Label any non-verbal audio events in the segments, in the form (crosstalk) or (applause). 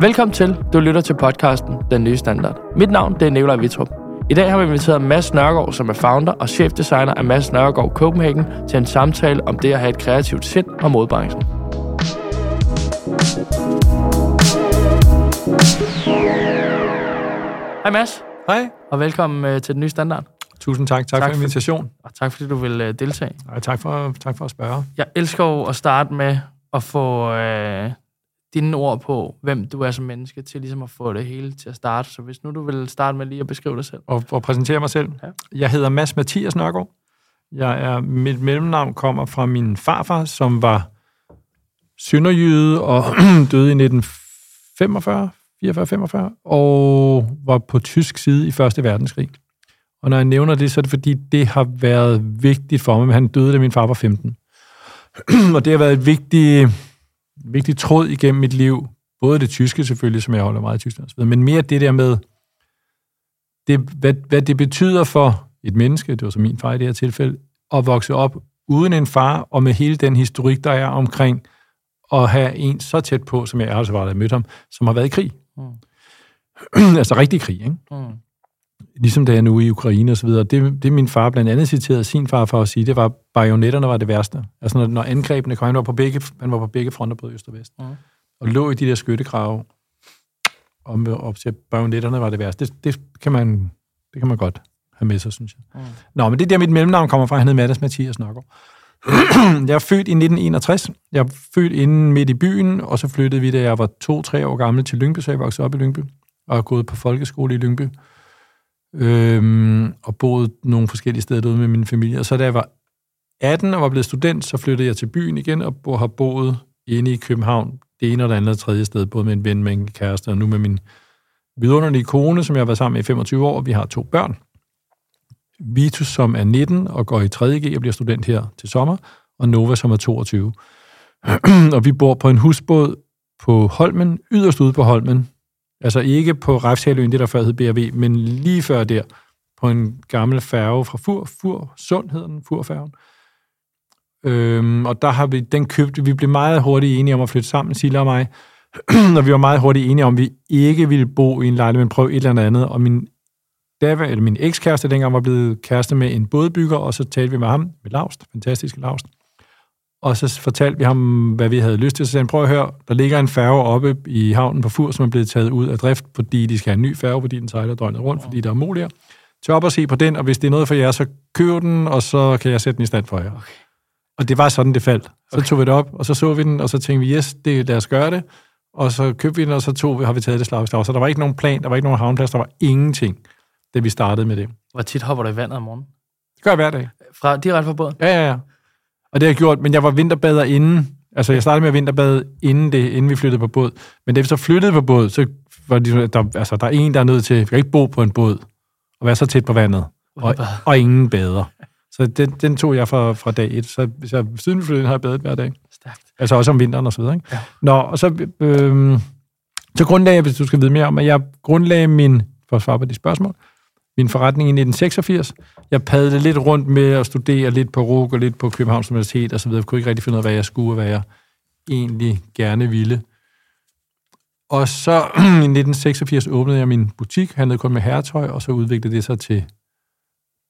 Velkommen til. Du lytter til podcasten Den Nye Standard. Mit navn det er Nikolaj Vitrup. I dag har vi inviteret Mads Nørgaard, som er founder og chefdesigner af Mads Nørgaard Copenhagen, til en samtale om det at have et kreativt sind og modbranchen. Hej Mads, Hej. og velkommen øh, til Den Nye Standard. Tusind tak. Tak, Tak for- invitationen. Og tak fordi du vil øh, deltage. Og tak for, tak for at spørge. Jeg elsker jo at starte med at få øh, dine ord på, hvem du er som menneske, til ligesom at få det hele til at starte. Så hvis nu du vil starte med lige at beskrive dig selv. Og, og præsentere mig selv. Ja. Jeg hedder Mads Mathias Nørgaard. Jeg er, mit mellemnavn kommer fra min farfar, som var sønderjyde og (clears throat) døde i 1945, 44-45, og var på tysk side i Første Verdenskrig. Og når jeg nævner det, så er det fordi, det har været vigtigt for mig. Han døde, da min far var 15. (clears throat) og det har været et vigtigt, vigtigt tråd igennem mit liv. Både det tyske selvfølgelig, som jeg holder meget i Tyskland, osv., men mere det der med, det, hvad, hvad det betyder for et menneske, det var så min far i det her tilfælde, at vokse op uden en far, og med hele den historik, der er omkring at have en så tæt på, som jeg altså var, jeg mødte ham, som har været i krig. Mm. (clears throat) altså rigtig krig, ikke? Mm. Ligesom da jeg nu er i Ukraine og så videre. Det, det min far blandt andet citerede sin far for at sige, det var, bajonetterne var det værste. Altså når, når angrebene kom, han var på begge, han var på begge fronter, både øst og vest. Mm. Og lå i de der skyttegrave, og med op til bajonetterne var det værste. Det, det, kan man, det kan man godt have med sig, synes jeg. Mm. Nå, men det er der, mit mellemnavn kommer fra. Han hedder Mattes Mathias Nørgaard. (clears throat) jeg er født i 1961. Jeg er født inde midt i byen, og så flyttede vi, da jeg var to-tre år gammel, til Lyngby, så jeg voksede op i Lyngby, og har gået på folkeskole i Lyngby, øhm, og boet nogle forskellige steder derude med min familie. Og så da jeg var 18 og var blevet student, så flyttede jeg til byen igen, og bo- har boet inde i København, det ene og det andet og tredje sted, både med en ven, med en kæreste, og nu med min vidunderlige kone, som jeg har været sammen med i 25 år, og vi har to børn. Vitus, som er 19 og går i 3.G og bliver student her til sommer, og Nova, som er 22. (clears throat) og vi bor på en husbåd på Holmen, yderst ude på Holmen. Altså ikke på Refshaløen, det der før hed BRV, men lige før der, på en gammel færge fra Fur, Fur Sund hedder den, Furfærgen. Øhm, og der har vi, den købte, vi blev meget hurtigt enige om at flytte sammen, Silla og mig, (clears throat) og vi var meget hurtigt enige om, at vi ikke ville bo i en lejlighed, men prøve et eller andet. Og min, var, eller min ekskæreste dengang var blevet kæreste med en bådbygger, og så talte vi med ham, med Laust, fantastiske Laust. Og så fortalte vi ham, hvad vi havde lyst til. Så sagde han, prøv at høre, der ligger en færge oppe i havnen på Fur, som er blevet taget ud af drift, fordi de skal have en ny færge, fordi den sejler døgnet rundt, fordi der er molier. Tag op og se på den, og hvis det er noget for jer, så køb den, og så kan jeg sætte den i stand for jer. Okay. Og det var sådan, det faldt. Så okay. tog vi det op, og så så vi den, og så tænkte vi, yes, det, lad os gøre det. Og så købte vi den, og så tog vi, har vi taget det slag slag. Så der var ikke nogen plan, der var ikke nogen havneplads, der var ingenting, da vi startede med det. Hvor tit hopper du i vandet om morgenen? Det gør jeg hver dag. Fra, direkte fra båden? Ja, ja, ja. Og det har jeg gjort, men jeg var vinterbader inden. Altså, jeg startede med at vinterbade inden, det, inden vi flyttede på båd. Men da vi så flyttede på båd, så var det, der, altså, der er en, der er nødt til, vi kan ikke bo på en båd og være så tæt på vandet, og, og ingen bader. Så den, den tog jeg fra, fra dag et. Så hvis jeg, siden flyttede har jeg badet hver dag. Stærkt. Altså også om vinteren og så videre. Ikke? Ja. Nå, og så, øh, så grundlagde jeg, hvis du skal vide mere om, at jeg grundlagde min, for at svare på de spørgsmål, min forretning i 1986. Jeg padlede lidt rundt med at studere lidt på RUG og lidt på Københavns Universitet og så videre. Jeg kunne ikke rigtig finde ud af, hvad jeg skulle og hvad jeg egentlig gerne ville. Og så (clears throat) i 1986 åbnede jeg min butik, handlede kun med herretøj, og så udviklede det sig til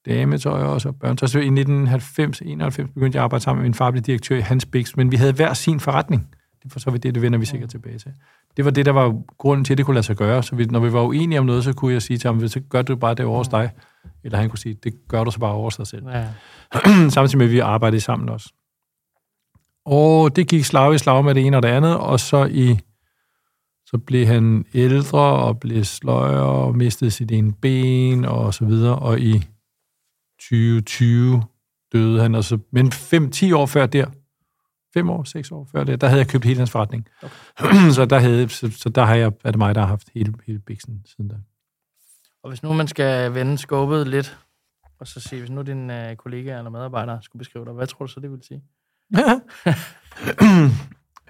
dametøj og så børnetøj. Så i 1990-91 begyndte jeg at arbejde sammen med min far, blev direktør i Hans Bix, men vi havde hver sin forretning. Det for så vidt det, det vender vi sikkert tilbage til. Det var det, der var grunden til, at det kunne lade sig gøre. Så vi, når vi var uenige om noget, så kunne jeg sige til ham, så gør du bare det over hos dig. Eller han kunne sige, det gør du så bare over hos dig selv. Ja. (clears throat) Samtidig med, at vi arbejdede sammen også. Og det gik slag i slag med det ene og det andet, og så i så blev han ældre og blev sløjere og mistede sit ene ben og så videre, og i 2020 døde han, altså, men 5-10 år før der, 5 år, 6 år før det, der havde jeg købt hele hans forretning. Okay. (clears throat) så, der havde, så, så der har jeg, er det mig, der har haft hele, hele biksen siden da. Og hvis nu man skal vende skåbet lidt, og så sige, hvis nu din øh, kollega eller medarbejder skulle beskrive dig, hvad tror du så, det vil sige? (clears throat)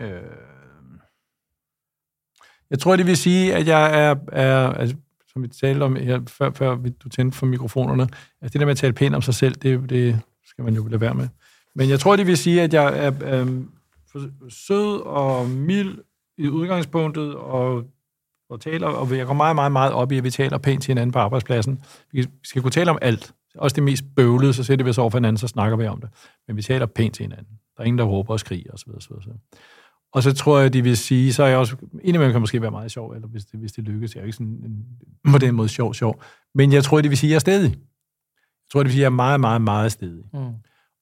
øh, jeg tror, det vil sige, at jeg er, er altså, som vi talte om her, før, før du tændte for mikrofonerne, at det der med at tale pænt om sig selv, det, det skal man jo lade være med. Men jeg tror, det vil sige, at jeg er, øh, sød og mild i udgangspunktet, og og taler, og jeg går meget, meget, meget op i, at vi taler pænt til hinanden på arbejdspladsen. Vi skal kunne tale om alt. Også det mest bøvlede, så sætter vi os over for hinanden, så snakker vi om det. Men vi taler pænt til hinanden. Der er ingen, der råber og skriger osv. osv., osv. Og så tror jeg, de vil sige, så er jeg også, indimellem kan måske være meget sjov, eller hvis det, hvis det lykkes. Jeg er ikke sådan en, på den måde sjov, sjov. Men jeg tror, de vil sige, at jeg er stedig. Jeg tror, de vil sige, at jeg er meget, meget, meget stedig. Mm.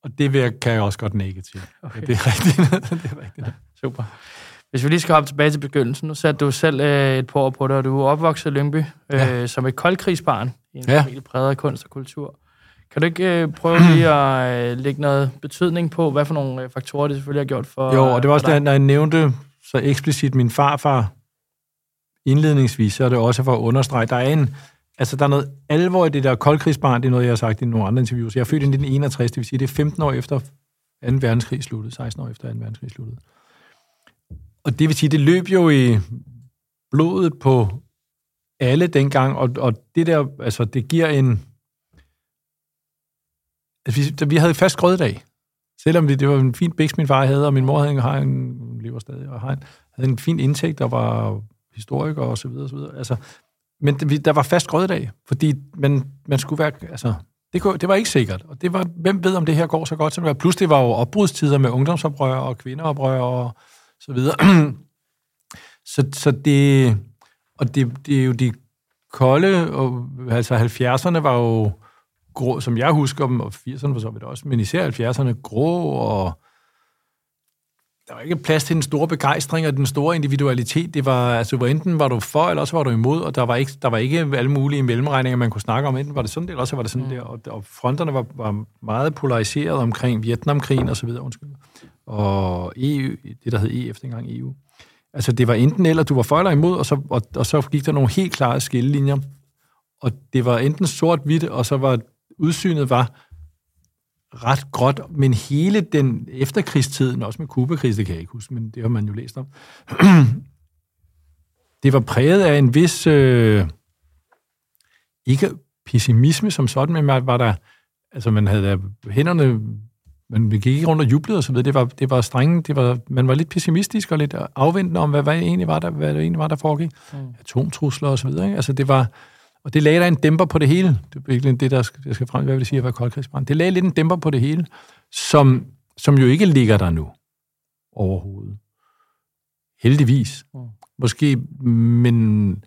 Og det vil jeg, kan jeg også godt nægge til. Okay. Det er rigtigt. (laughs) det er rigtigt. Super. Hvis vi lige skal hoppe tilbage til begyndelsen, nu satte du selv øh, et par år på dig, og du er opvokset i Lyngby ja. øh, som et koldkrigsbarn i en ja. familie præget af kunst og kultur. Kan du ikke øh, prøve lige at øh, lægge noget betydning på, hvad for nogle øh, faktorer det selvfølgelig har gjort for Jo, og det var også, når jeg nævnte så eksplicit min farfar indledningsvis, så er det også for at understrege, der er en, altså der er noget alvor i det der koldkrigsbarn, det er noget, jeg har sagt i nogle andre interviews. Jeg er født i 1961, det vil sige, det er 15 år efter 2. verdenskrig sluttede, 16 år efter 2. verdenskrig sluttede. Og det vil sige, det løb jo i blodet på alle dengang, og, og det der, altså det giver en, Altså, vi, vi havde fast grøddag. Selvom det, det var en fin biks, min far havde, og min mor havde, har en, lever stadig, og har en, havde en fin indtægt, der var historiker og så videre, og så videre. Altså, men der var fast grøddag, fordi man, man skulle være, altså, det, kunne, det var ikke sikkert. Og det var, hvem ved, om det her går så godt som det var. Plus det var jo opbrudstider med ungdomsoprør og kvindeoprør og så videre. (clears throat) så, så det, og det, det er jo de kolde, og, altså 70'erne var jo, grå, som jeg husker dem, og 80'erne for så vidt også, men især 70'erne grå, og der var ikke plads til den store begejstring og den store individualitet. Det var, altså, hvor enten var du for, eller også var du imod, og der var ikke, der var ikke alle mulige mellemregninger, man kunne snakke om. Enten var det sådan der, eller også var det sådan mm. der. Og, og fronterne var, var meget polariseret omkring Vietnamkrigen og så videre, undskyld. Og EU, det der hed EF dengang EU. Altså, det var enten eller, du var for eller imod, og så, og, og så gik der nogle helt klare skillelinjer. Og det var enten sort-hvidt, og så var udsynet var ret gråt, men hele den efterkrigstiden, også med Kubakris, det kan jeg ikke huske, men det har man jo læst om, (clears throat) det var præget af en vis, øh, ikke pessimisme som sådan, men var der, altså man havde der hænderne, man gik ikke rundt og jublede og så videre, det var, det var strenge, det var, man var lidt pessimistisk og lidt afventende om, hvad, hvad, egentlig var der, hvad det egentlig var, der foregik. Mm. Atomtrusler og så videre, ikke? altså det var, og det lagde der en dæmper på det hele. Det er virkelig det, der skal, jeg skal frem, hvad vil jeg sige at være koldkrigsbrand. Det lagde lidt en dæmper på det hele, som, som jo ikke ligger der nu overhovedet. Heldigvis. Mm. Måske, men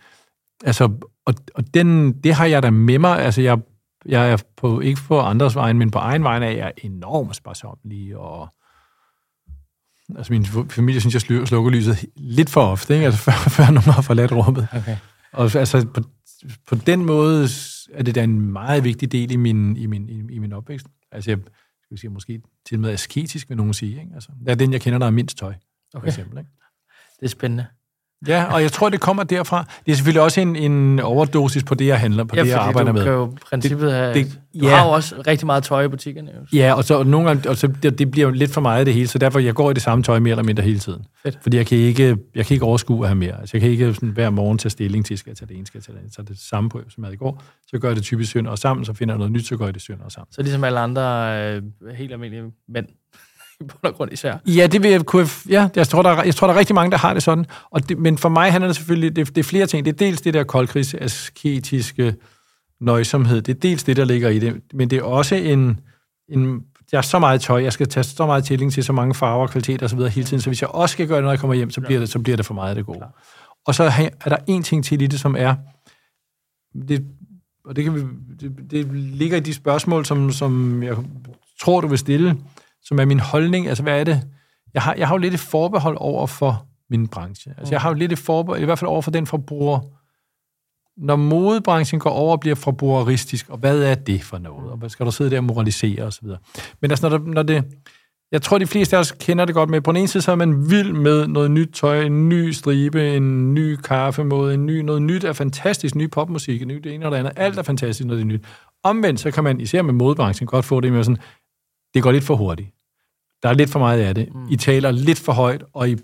altså, og, og den, det har jeg da med mig. Altså, jeg, jeg er på, ikke på andres vejen, men på egen vejen er jeg enormt sparsomlig, og altså min familie synes, jeg slukker lyset lidt for ofte, ikke? Altså, (laughs) før, før nogen har forladt rummet. Okay. Og altså, på, på den måde er det da en meget vigtig del i min, i min, i, i min opvækst. Altså, jeg skal sige, måske til og med asketisk, vil nogen sige. Ikke? Altså, det er den, jeg kender, der er mindst tøj, okay. for eksempel. Ikke? Det er spændende. Ja, og jeg tror, det kommer derfra. Det er selvfølgelig også en, en overdosis på det, jeg handler, på ja, det, jeg arbejder med. Ja, jo princippet have, det, du ja. har jo også rigtig meget tøj i butikkerne. Jo. Ja, og så nogle gange, og så, det, det bliver jo lidt for meget af det hele, så derfor jeg går i det samme tøj mere eller mindre hele tiden. Fedt. Fordi jeg kan ikke, jeg kan ikke overskue at have mere. Altså, jeg kan ikke sådan, hver morgen tage stilling til, skal jeg tage det ene, skal jeg tage det andet. Så det samme på, som jeg havde i går. Så gør jeg det typisk sønder og sammen, så finder jeg noget nyt, så gør jeg det sønder og sammen. Så ligesom alle andre øh, helt almindelige mænd i bund og grund især. Ja, det vil jeg kunne... Ja, jeg tror, der er, jeg tror, der er rigtig mange, der har det sådan. Og det, men for mig handler det selvfølgelig... Det, det er flere ting. Det er dels det der koldkrigs asketiske nøjsomhed. Det er dels det, der ligger i det. Men det er også en... en jeg har så meget tøj, jeg skal tage så meget tilling til så mange farver, kvaliteter osv. hele tiden, så hvis jeg også skal gøre det, når jeg kommer hjem, så bliver det, så bliver det for meget af det gode. Klar. Og så er der en ting til i det, som er, det, og det, kan vi, det, det ligger i de spørgsmål, som, som jeg tror, du vil stille, som er min holdning. Altså, hvad er det? Jeg har, jeg har jo lidt et forbehold over for min branche. Altså, jeg har jo lidt et forbehold, i hvert fald over for den forbruger. Når modebranchen går over og bliver forbrugeristisk, og hvad er det for noget? Og hvad skal du sidde der og moralisere osv.? Men altså, når, der, når det... Jeg tror, de fleste af os kender det godt med. På den ene side, så er man vild med noget nyt tøj, en ny stribe, en ny kaffemåde, en ny, noget nyt er fantastisk, ny popmusik, ny det ene og det andet. Alt er fantastisk, når det er nyt. Omvendt, så kan man, især med modebranchen, godt få det med sådan, det går lidt for hurtigt. Der er lidt for meget af det. Mm. I taler lidt for højt, og I,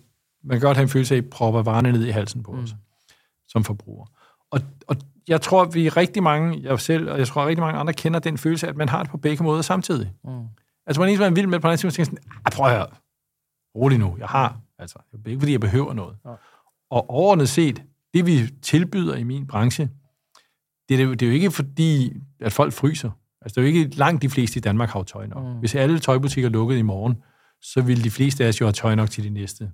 man kan godt have en følelse af, at I propper varerne ned i halsen på mm. os, som forbruger. Og, og jeg tror, vi rigtig mange, jeg selv, og jeg tror, rigtig mange andre kender den følelse, at man har det på begge måder samtidig. Mm. Altså, man er man vild med på den anden side, sådan, ah, prøv at høre, rolig nu, jeg har, altså, det er ikke, fordi jeg behøver noget. Ja. Og overordnet set, det vi tilbyder i min branche, det er, jo, det er jo ikke fordi, at folk fryser. Altså, det er jo ikke langt de fleste i Danmark har tøj nok. Mm. Hvis alle tøjbutikker lukkede i morgen, så vil de fleste af os jo have tøj nok til de næste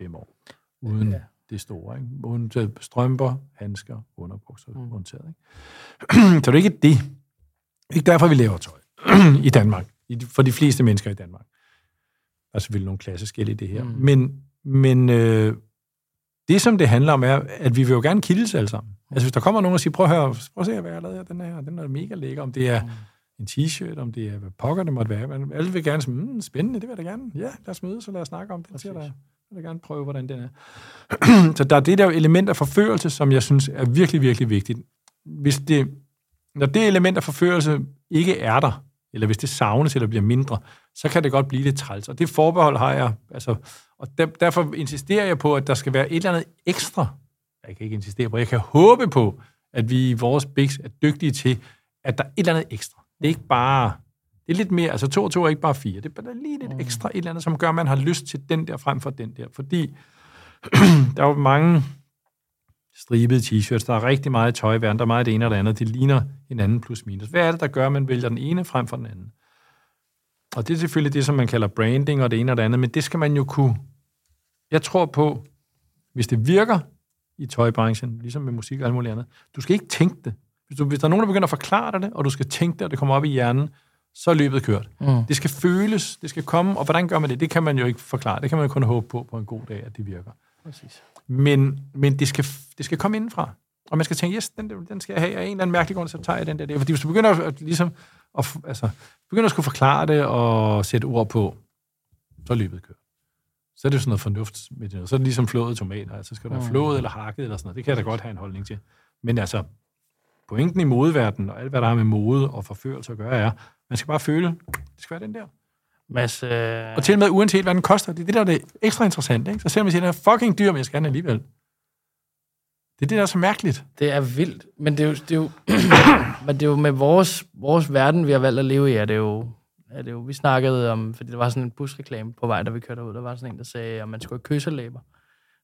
fem år. Uden ja. det store. Ikke? Uden strømper, handsker, underbukser, mm. undtaget. Ikke? (clears throat) så det er ikke det. Ikke derfor, vi laver tøj (clears throat) i Danmark. For de fleste mennesker i Danmark. Der er selvfølgelig nogle klasseskæld i det her. Mm. Men, men øh, det, som det handler om, er, at vi vil jo gerne kildes alle sammen. Altså, hvis der kommer nogen og siger, prøv at høre, prøv at se, hvad jeg har lavet her, den her, den er mega lækker, om det er mm. en t-shirt, om det er, hvad pokker det måtte være. Men alle vil gerne sige, mm, spændende, det vil jeg da gerne. Ja, lad os mødes, så lad os snakke om det. Jeg vil jeg gerne prøve, hvordan den er. (clears throat) så der er det der element af forførelse, som jeg synes er virkelig, virkelig vigtigt. Hvis det, når det element af forførelse ikke er der, eller hvis det savnes eller bliver mindre, så kan det godt blive lidt træls. Og det forbehold har jeg, altså, og der, derfor insisterer jeg på, at der skal være et eller andet ekstra. Jeg kan ikke insistere på, jeg kan håbe på, at vi i vores Bigs er dygtige til, at der er et eller andet ekstra. Det er ikke bare, det er lidt mere, altså to og to er ikke bare fire. Det er bare lige lidt mm. ekstra et eller andet, som gør, at man har lyst til den der frem for den der. Fordi (clears throat) der er jo mange stribede t-shirts, der er rigtig meget tøj der er meget det ene og det andet. Det ligner hinanden plus minus. Hvad er det, der gør, at man vælger den ene frem for den anden? Og det er selvfølgelig det, som man kalder branding og det ene og det andet, men det skal man jo kunne... Jeg tror på, hvis det virker i tøjbranchen, ligesom med musik og alt muligt andet, du skal ikke tænke det. Hvis, du, hvis der er nogen, der begynder at forklare dig det, og du skal tænke det, og det kommer op i hjernen, så er løbet kørt. Mm. Det skal føles, det skal komme, og hvordan gør man det? Det kan man jo ikke forklare. Det kan man jo kun håbe på på en god dag, at det virker. Præcis. Men, men det, skal, det skal komme indenfra. Og man skal tænke, yes, den, den skal jeg have, og en eller anden mærkelig grund, så tager jeg den der. Fordi hvis du begynder at, ligesom, at, altså, begynder at skulle forklare det og sætte ord på, så er løbet kørt. Så er det jo sådan noget fornuft med det. Så er det ligesom flået tomater. Altså skal du have mm. flået eller hakket eller sådan noget. Det kan jeg da godt have en holdning til. Men altså, pointen i modeverdenen og alt, hvad der har med mode og forførelse at gøre, er, man skal bare føle, det skal være den der. Mads, øh... Og til og med uanset, hvad den koster. Det er det, der er det ekstra interessant. Ikke? Så selvom jeg siger, den er fucking dyr, men jeg skal have alligevel. Det er det, der er så mærkeligt. Det er vildt. Men det er jo, det er jo, (clears throat) men det er jo med vores, vores verden, vi har valgt at leve i, er det jo, er det jo, vi snakkede om, fordi der var sådan en busreklame på vej, da vi kørte ud, der var sådan en, der sagde, at man skulle have kysserlæber.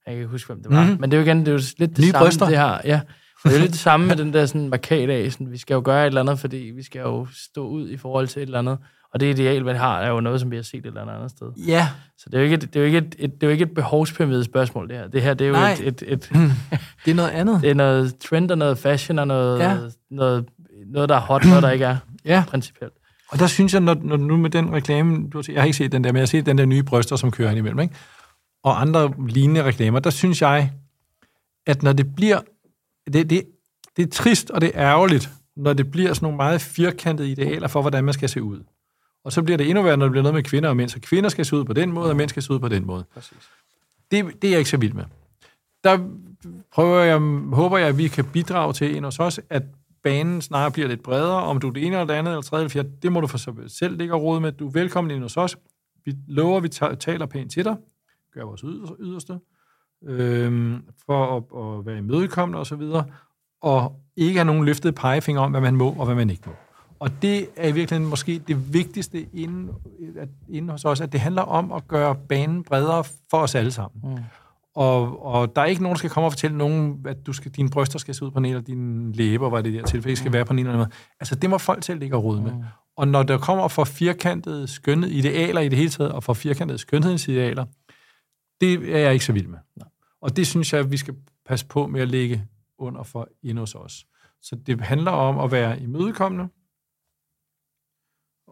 Jeg kan ikke huske, hvem det var. Mm-hmm. Men det er jo igen, det er jo lidt det Nye samme, bryster. det her. Ja, det er jo lidt det samme med den der sådan markat af, sådan, vi skal jo gøre et eller andet, fordi vi skal jo stå ud i forhold til et eller andet. Og det ideal, man har, er jo noget, som vi har set et eller andet sted. Ja. Så det er jo ikke et, det er jo ikke et, et, det er jo ikke et behovspyramide spørgsmål, det her. Det her, det er jo Nej. et... et, et det er noget andet. (laughs) Det er noget trend og noget fashion og noget, ja. noget, noget, der er hot, noget, der ikke er (clears throat) ja. principielt. Og der synes jeg, når, når nu med den reklame, du har set, jeg har ikke set den der, men jeg har set den der nye bryster, som kører ind imellem, ikke? og andre lignende reklamer, der synes jeg, at når det bliver, det, det, det er trist og det er ærgerligt, når det bliver sådan nogle meget firkantede idealer for, hvordan man skal se ud. Og så bliver det endnu værre, når det bliver noget med kvinder og mænd. Så kvinder skal se ud på den måde, og mænd skal se ud på den måde. Præcis. Det, det er jeg ikke så vild med. Der prøver jeg, håber jeg, at vi kan bidrage til en hos os, at banen snarere bliver lidt bredere. Om du er det ene eller det andet, eller tredje eller fjerde, det må du for selv ligge og rode med. Du er velkommen ind hos os. Vi lover, at vi taler pænt til dig. Gør vores yderste. Øhm, for at, at være imødekommende og så videre. Og ikke have nogen løftet pegefinger om, hvad man må og hvad man ikke må. Og det er i virkeligheden måske det vigtigste inden, at, inden hos os, at det handler om at gøre banen bredere for os alle sammen. Mm. Og, og der er ikke nogen, der skal komme og fortælle nogen, at du skal, dine bryster skal se ud på en eller dine læber, var det der tilfælde, skal mm. være på en eller anden måde. Altså, det må folk selv ligge og rode med. Mm. Og når der kommer for firkantede skønhed, idealer i det hele taget, og for firkantede skønhedsidealer, det er jeg ikke så vild med. Nej. Og det synes jeg, at vi skal passe på med at lægge under for ind hos os. Så det handler om at være imødekommende,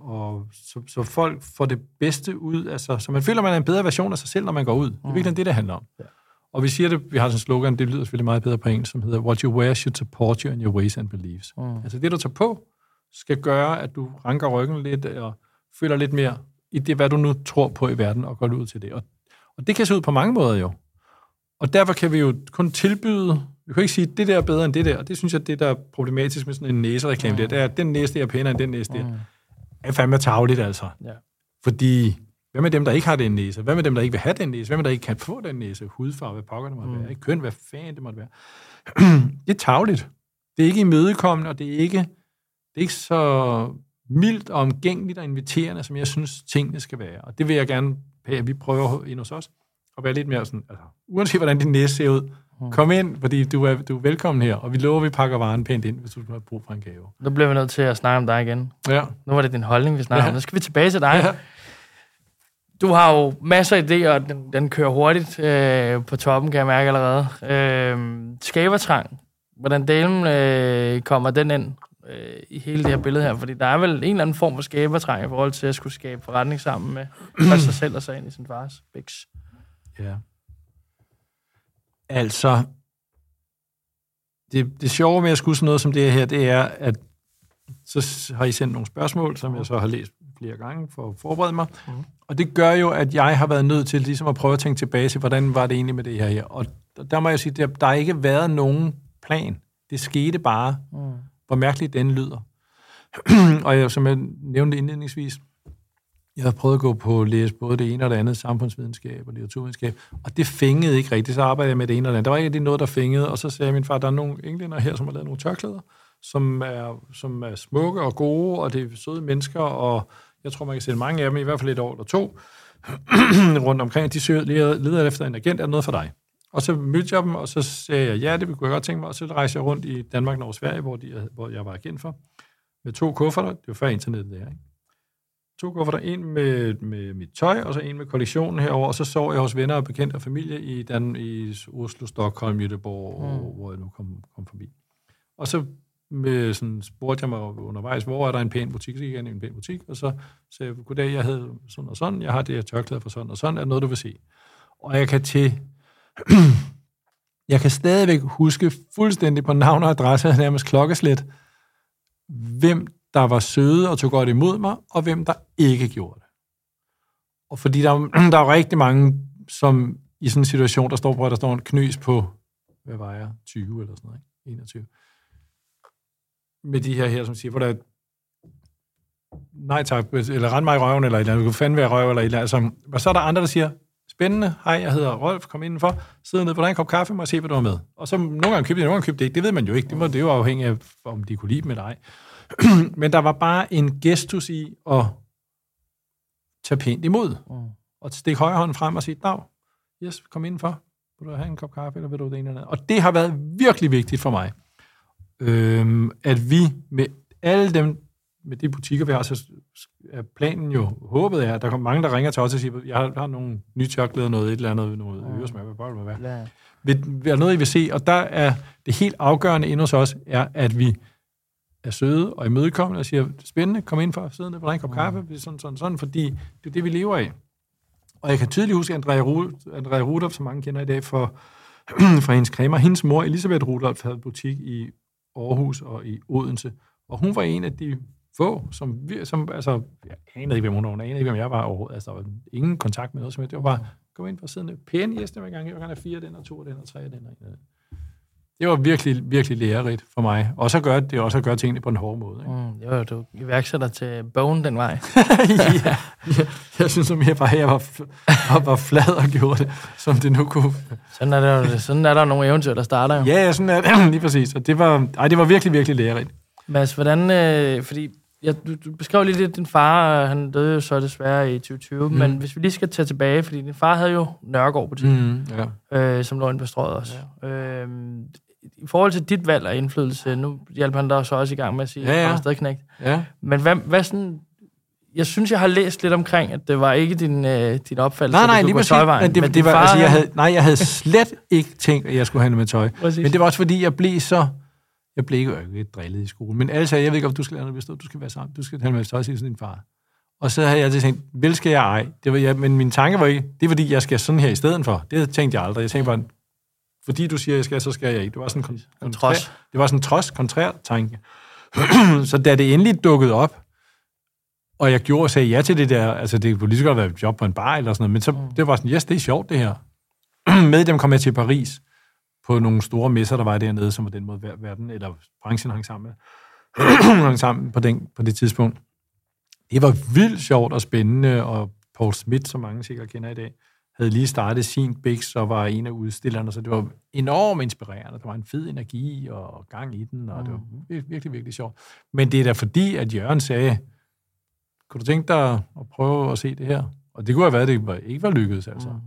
og så, så folk får det bedste ud, altså, så man føler, man er en bedre version af sig selv, når man går ud. Det er virkelig det, det handler om. Ja. Og vi siger det, vi har sådan en slogan, det lyder selvfølgelig meget bedre på engelsk, som hedder, what you wear should support you in your ways and beliefs. Mm. Altså det, du tager på, skal gøre, at du ranker ryggen lidt, og føler lidt mere i det, hvad du nu tror på i verden, og går ud til det. Og, og det kan se ud på mange måder jo. Og derfor kan vi jo kun tilbyde, vi kan ikke sige, det der er bedre end det der, og det synes jeg, det der er problematisk med sådan en næsereklame mm. der, det er, at den næse der er pænere end den næse der. Mm er fandme tageligt, altså. Ja. Fordi, hvad med dem, der ikke har den næse? Hvad med dem, der ikke vil have den næse? Hvad med dem, der ikke kan få den næse? Hudfarve, hvad pokker det måtte mm. være? Køn, hvad fanden det måtte være? (clears throat) det er tageligt. Det er ikke imødekommende, og det er ikke, det er ikke så mildt og omgængeligt og inviterende, som jeg synes, tingene skal være. Og det vil jeg gerne, at vi prøver ind hos os, at være lidt mere sådan, altså, uanset hvordan din næse ser ud, Kom ind, fordi du er, du er velkommen her, og vi lover, at vi pakker varen pænt ind, hvis du har brug for en gave. Nu bliver vi nødt til at snakke om dig igen. Ja. Nu var det din holdning, vi snakker Ja. om. Nu skal vi tilbage til dig. Ja. Du har jo masser af idéer, og den, den kører hurtigt øh, på toppen, kan jeg mærke allerede. Øh, skabertrang. Hvordan delen øh, kommer den ind øh, i hele det her billede her? Fordi der er vel en eller anden form for skabertrang i forhold til at skulle skabe forretning sammen med (clears throat) sig selv og så ind i sin fars biks. Ja. Altså, det, det sjove med at skulle sådan noget som det her, det er, at så har I sendt nogle spørgsmål, som jeg så har læst flere gange for at forberede mig. Mhm. Og det gør jo, at jeg har været nødt til ligesom at prøve at tænke tilbage til, hvordan var det egentlig med det her her. Og der- der må jeg sige, der, der har ikke været nogen plan. Det skete bare, Mm. hvor mærkeligt den lyder. (clears throat) og jeg, som jeg nævnte indledningsvis, jeg har prøvet at gå på at læse både det ene og det andet, samfundsvidenskab og litteraturvidenskab, og det fængede ikke rigtigt, så arbejdede jeg med det ene og det andet. Der var ikke rigtig noget, der fængede, og så sagde min far, der er nogle englænder her, som har lavet nogle tørklæder, som er, som er smukke og gode, og det er søde mennesker, og jeg tror, man kan sende mange af dem, i hvert fald et år eller to, (clears throat) rundt omkring. De søger, leder, efter en agent, er noget for dig? Og så mødte jeg dem, og så sagde jeg, ja, det kunne jeg godt tænke mig, og så rejste jeg rundt i Danmark, Norge og Sverige, hvor, de, hvor jeg var agent for, med to kufferter, det var før internettet der, ikke? To kufferter, en med, med mit tøj, og så en med kollektionen herover, og så sov jeg hos venner og bekendte og familie i, Dan, i Oslo, Stockholm, Göteborg, Mm. hvor jeg nu kom, kom forbi. Og så med sådan, spurgte jeg mig undervejs, hvor er der en pæn butik, så gik jeg ind i en pæn butik, og så sagde jeg, goddag, jeg havde sådan og sådan, jeg har det her tørklæde for sådan og sådan, er noget, du vil se? Og jeg kan til... (clears throat) jeg kan stadigvæk huske fuldstændig på navn og adresse, nærmest klokkeslæt, hvem der var søde og tog godt imod mig, og hvem der ikke gjorde det. Og fordi der, (clears throat) der er rigtig mange, som i sådan en situation, der står på, at der står en knys på, hvad var jeg, 20 eller sådan noget, ikke? 21. Med de her her, som siger, hvor der nej tak, eller rend mig i røven, eller et eller andet, du kan fandme være røv, eller et eller andet. Altså, og så er der andre, der siger, spændende, hej, jeg hedder Rolf, kom indenfor, sidder ned på en kop kaffe, må jeg se, hvad du har med. Og så nogle gange købte jeg, nogle gange købte det ikke, det ved man jo ikke, det, må, det er jo afhængigt af, om de kunne lide dem eller ej. (clears throat) Men der var bare en gestus i at tage pænt imod, Mm. og stikke højre hånden frem og sige, dag, yes, kom indenfor, vil du have en kop kaffe, eller vil du det ene eller andet? Og det har været virkelig vigtigt for mig, øhm, at vi med alle dem, med de butikker, vi har, så er planen jo, håbet er, at der kommer mange, der ringer til os og siger, jeg har, har nogle nye tørklæder, noget et eller andet, noget Mm. øresmør, hvad bare det må være. Ja. Vil, der noget, I vil se? Og der er det helt afgørende inde hos os, er, at vi er søde og imødekommende og siger, spændende, kom ind for at sidde ned på en kop kaffe, det er sådan, sådan, sådan, fordi det er det, vi lever af. Og jeg kan tydeligt huske Andrea, Ru- Andrea Rudolph, som mange kender i dag, for, (clears throat) fra hendes cremer. Hendes mor, Elisabeth Rudolph, havde butik i Aarhus og i Odense. Og hun var en af de få, som, vi- som altså, jeg anede ikke, hvem hun var, hun anede ikke, hvem jeg var overhovedet. Altså, der var ingen kontakt med noget som helst. Det var bare, gå ind for siden af pæne gæster hver gang. Jeg gerne have fire den, og to den, og tre den, og en den. Det var virkelig, virkelig lærerigt for mig. Og så gør det er også at gøre tingene på en hård måde. Ikke? Mm, jo, du iværksætter til bogen den vej. (laughs) ja. Jeg, jeg synes mere bare, at jeg var, var, var flad og gjorde det, som det nu kunne. Sådan er der, sådan er der nogle eventyr, der starter jo. Ja, ja, sådan er det. (clears throat) Lige præcis. Og det var, ej, det var virkelig, virkelig lærerigt. Mads, hvordan... Øh, fordi ja, du, du beskrev lige lidt din far, han døde jo så desværre i 2020, mm. men hvis vi lige skal tage tilbage, fordi din far havde jo Nørregård butik, mm. Mm, ja. øh, som lå inde på strøget også. Ja. Øh, I forhold til dit valg og indflydelse, nu hjælper han dig så også i gang med at sige, Ja, ja. ja. stadig knægt. ja. Men hvad, hvad sådan... Jeg synes, jeg har læst lidt omkring, at det var ikke din, øh, din opfattelse, Nej, nej, at du lige præcis. tøjvejen. Men det, men det var, far, altså, jeg han- havde, nej, jeg havde slet ikke tænkt, at jeg skulle handle med tøj. Præcis. Men det var også fordi, jeg blev så... Jeg blev ikke, ikke drillet i skolen, men alle sagde, jeg ved ikke, om du skal lade noget, du skal være sammen, du skal handle med tøj, siger sådan din far. Og så havde jeg altid tænkt, vel skal jeg ej. Det var, jeg, men min tanke var ikke, det er fordi, jeg skal sådan her i stedet for. Det tænkte jeg aldrig. Jeg tænkte bare, fordi du siger, jeg skal, så skal jeg ikke. Det var sådan en kon- trods. Det var sådan en trods, kontrær tanke. (clears throat) så da det endelig dukkede op, og jeg gjorde og sagde ja til det der, altså det kunne lige så godt være et job på en bar eller sådan noget, men så Mm. det var sådan, yes, det er sjovt det her. (clears throat) Med dem kom jeg til Paris på nogle store messer, der var dernede, som var den måde ver- verden, eller branchen hang sammen med, (clears throat) hang sammen på, den, på det tidspunkt. Det var vildt sjovt og spændende, og Paul Smith, som mange sikkert kender i dag, havde lige startet sin Bix og var en af udstillerne, så det var enormt inspirerende. Der var en fed energi og gang i den, og det var Mhm. virkelig, virkelig, virkelig sjovt. Men det er da fordi, at Jørgen sagde, kunne du tænke dig at prøve at se det her? Og det kunne have været, at det ikke var lykkedes, altså. Mm.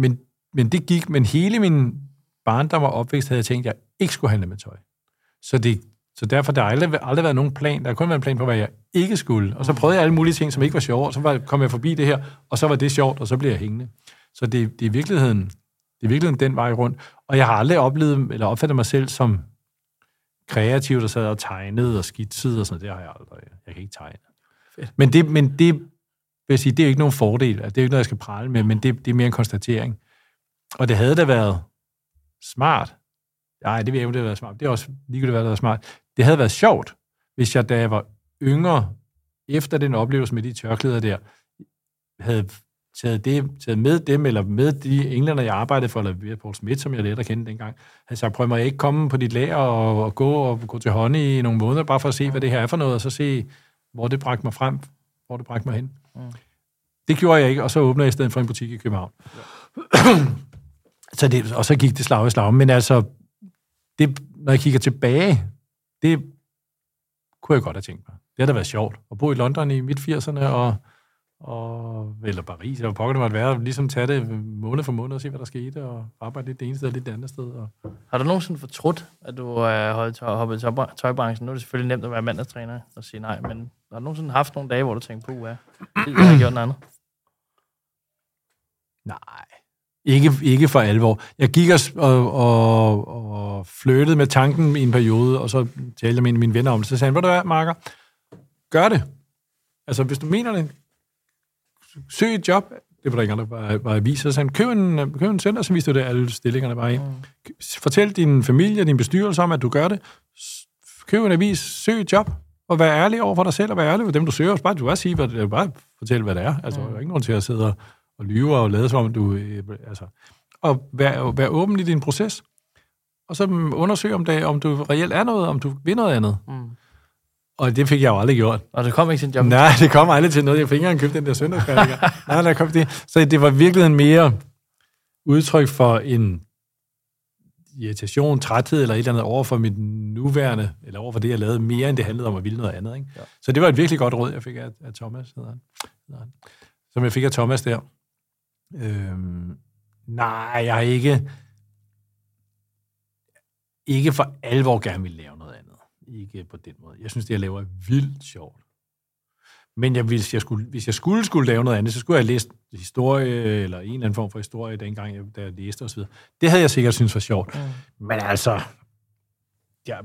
Men, men det gik, men hele min barndom og opvækst havde jeg tænkt, at jeg ikke skulle handle med tøj. Så, det, så derfor der har aldrig, aldrig været nogen plan. Der har kun været en plan på, hvad jeg ikke skulle. Og så prøvede jeg alle mulige ting, som ikke var sjove, og så var, kom jeg forbi det her, og så var det sjovt, og så blev jeg hængende. Så det, det er i virkeligheden, det er virkeligheden den vej rundt. Og jeg har aldrig oplevet, eller opfattet mig selv som kreativ, der sad og tegnede og skitsede og sådan noget. Det har jeg aldrig. Jeg kan ikke tegne. Fedt. Men det, men det, vil jeg sige, det er jo ikke nogen fordel. Det er jo ikke noget, jeg skal prale med, men det, det er mere en konstatering. Og det havde da været smart. Nej, det vil jeg ikke, det været smart. Det er også ligegyldigt, hvad der var smart. Det havde været sjovt, hvis jeg, da jeg var yngre, efter den oplevelse med de tørklæder der, havde taget, det, taget med dem, eller med de englænder, jeg arbejdede for, eller Paul Smith, som jeg lærte at kende dengang, havde sagt, prøv mig ikke komme på dit lager og, og, gå og gå til hånd i nogle måneder, bare for at se, hvad det her er for noget, og så se, hvor det bragte mig frem, hvor det bragte mig hen. Mm. Det gjorde jeg ikke, og så åbnede jeg i stedet for en butik i København. Ja. (clears throat) så det, og så gik det slag i slag. Men altså, det, når jeg kigger tilbage, det kunne jeg godt have tænkt mig. Det har da været sjovt at bo i London i midt-80'erne, og og, eller Paris, eller pokker det måtte være, ligesom tage det måned for måned og se, hvad der skete, og arbejde lidt det ene sted og lidt det andet sted. Og... Har du nogensinde fortrudt, at du har holdt hoppet i tøjbranchen? Nu er det selvfølgelig nemt at være mandagstræner og sige nej, men har du nogensinde haft nogle dage, hvor du tænkte på, hvad jeg har gjort noget andet? Nej, ikke, ikke for alvor. Jeg gik og, og, og flyttede med tanken i en periode, og så talte jeg med mine venner om det. Så sagde han, hvad du er, Marker? Gør det. Altså, hvis du mener det, søg et job. Det var der ikke andre, var, var aviser. Så han, køb en, køb en center, så viste du det, alle stillingerne var i. Mm. Fortæl din familie og din bestyrelse om, at du gør det. Køb en avis, søg et job, og vær ærlig over for dig selv, og vær ærlig for dem, du søger. Bare, du bare sige, hvad, bare fortæl, hvad det er. Altså, mm. der er ikke nogen til at sidde og lyve og lade som om, du... Øh, altså, og vær, vær åben i din proces. Og så undersøg, om, det, om du reelt er noget, om du vil noget andet. Mm. Og det fik jeg jo aldrig gjort. Og det kom ikke til en job? Nej, det kom aldrig til noget. Jeg fik ikke engang købt den der søndagskalender. (laughs) Nej, der kom det. Så det var virkelig en mere udtryk for en irritation, træthed eller et eller andet over for mit nuværende, eller over for det, jeg lavede, mere end det handlede om at ville noget andet. Ikke? Ja. Så det var et virkelig godt råd, jeg fik af, af Thomas, hedder han. Som jeg fik af Thomas der. Øhm, nej, jeg har ikke ikke for alvor gerne vil lave noget andet ikke på den måde. Jeg synes, det, jeg laver, er vildt sjovt. Men jeg, hvis, jeg skulle, hvis jeg skulle, skulle lave noget andet, så skulle jeg læse historie, eller en eller anden form for historie, dengang jeg, da jeg læste osv. Det havde jeg sikkert synes var sjovt. Mm. Men altså, jeg,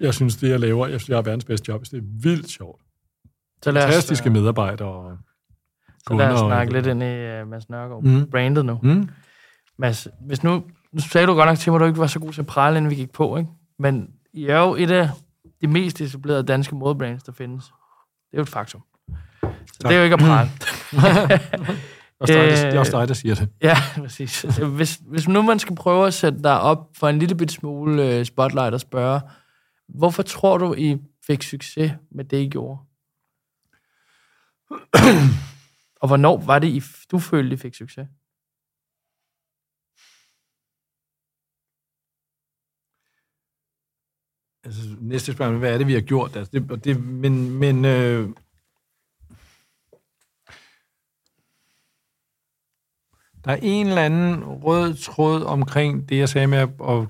jeg synes, det jeg laver, jeg synes, jeg har verdens bedste job. Det er vildt sjovt. Så lad os, Fantastiske uh, medarbejdere. Så lad os snakke og, lidt ind i uh, Mads Nørgaard. Mm. Brandet nu. Mm. Mads, hvis nu, nu sagde du godt nok til mig, at du ikke var så god til at prale, inden vi gik på, ikke? Men I er jo et af de mest etablerede danske modebrands, der findes. Det er jo et faktum. Så tak. det er jo ikke at prale. (laughs) det er også dig, der siger det. Ja, præcis. Hvis, hvis nu man skal prøve at sætte dig op for en lille bit smule øh, spotlight og spørge, hvorfor tror du, I fik succes med det, I gjorde? (clears throat) og hvornår var det, I, du følte, I fik succes? altså, næste spørgsmål, hvad er det, vi har gjort? Altså, det, det, men men øh, der er en eller anden rød tråd omkring det, jeg sagde med at, at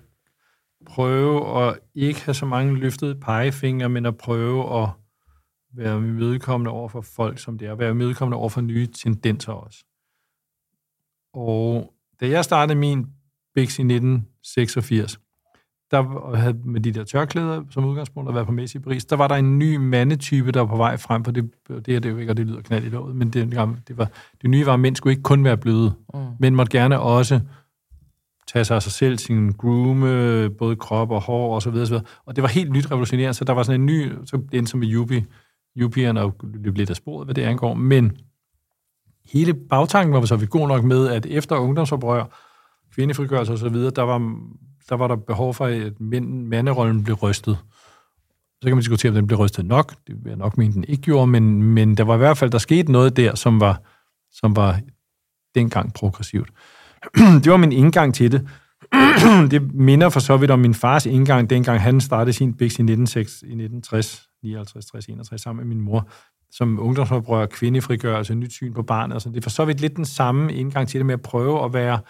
prøve at ikke have så mange løftede pegefingre, men at prøve at være imødekommende over for folk, som det er. Være imødekommende over for nye tendenser også. Og da jeg startede min Bix i 1986, der havde med de der tørklæder som udgangspunkt at være på Messi i Paris, der var der en ny mandetype, der var på vej frem, for det, det er det jo ikke, og det lyder knald i låget, men det, det, var, det nye var, at mænd skulle ikke kun være bløde, mm. men måtte gerne også tage sig af sig selv, sin groome, både krop og hår og så videre, så videre. Og det var helt nyt revolutionerende, så der var sådan en ny, så det som med Yuppie, UP'erne og løb lidt af sporet, hvad det angår, men hele bagtanken var så vi god nok med, at efter ungdomsoprør, kvindefrigørelse og så videre, der var der var der behov for, at manderollen blev rystet. Så kan man diskutere, om den blev rystet nok. Det vil jeg nok mene, den ikke gjorde, men, men der var i hvert fald, der skete noget der, som var, som var dengang progressivt. (clears throat) det var min indgang til det. (clears throat) det minder for så vidt om min fars indgang, dengang han startede sin Bix i 1960, i 1960, 59, 60, 61, sammen med min mor, som ungdomsoprør, kvindefrigørelse, nyt syn på barnet. Og sådan. Det er for så vidt lidt den samme indgang til det med at prøve at være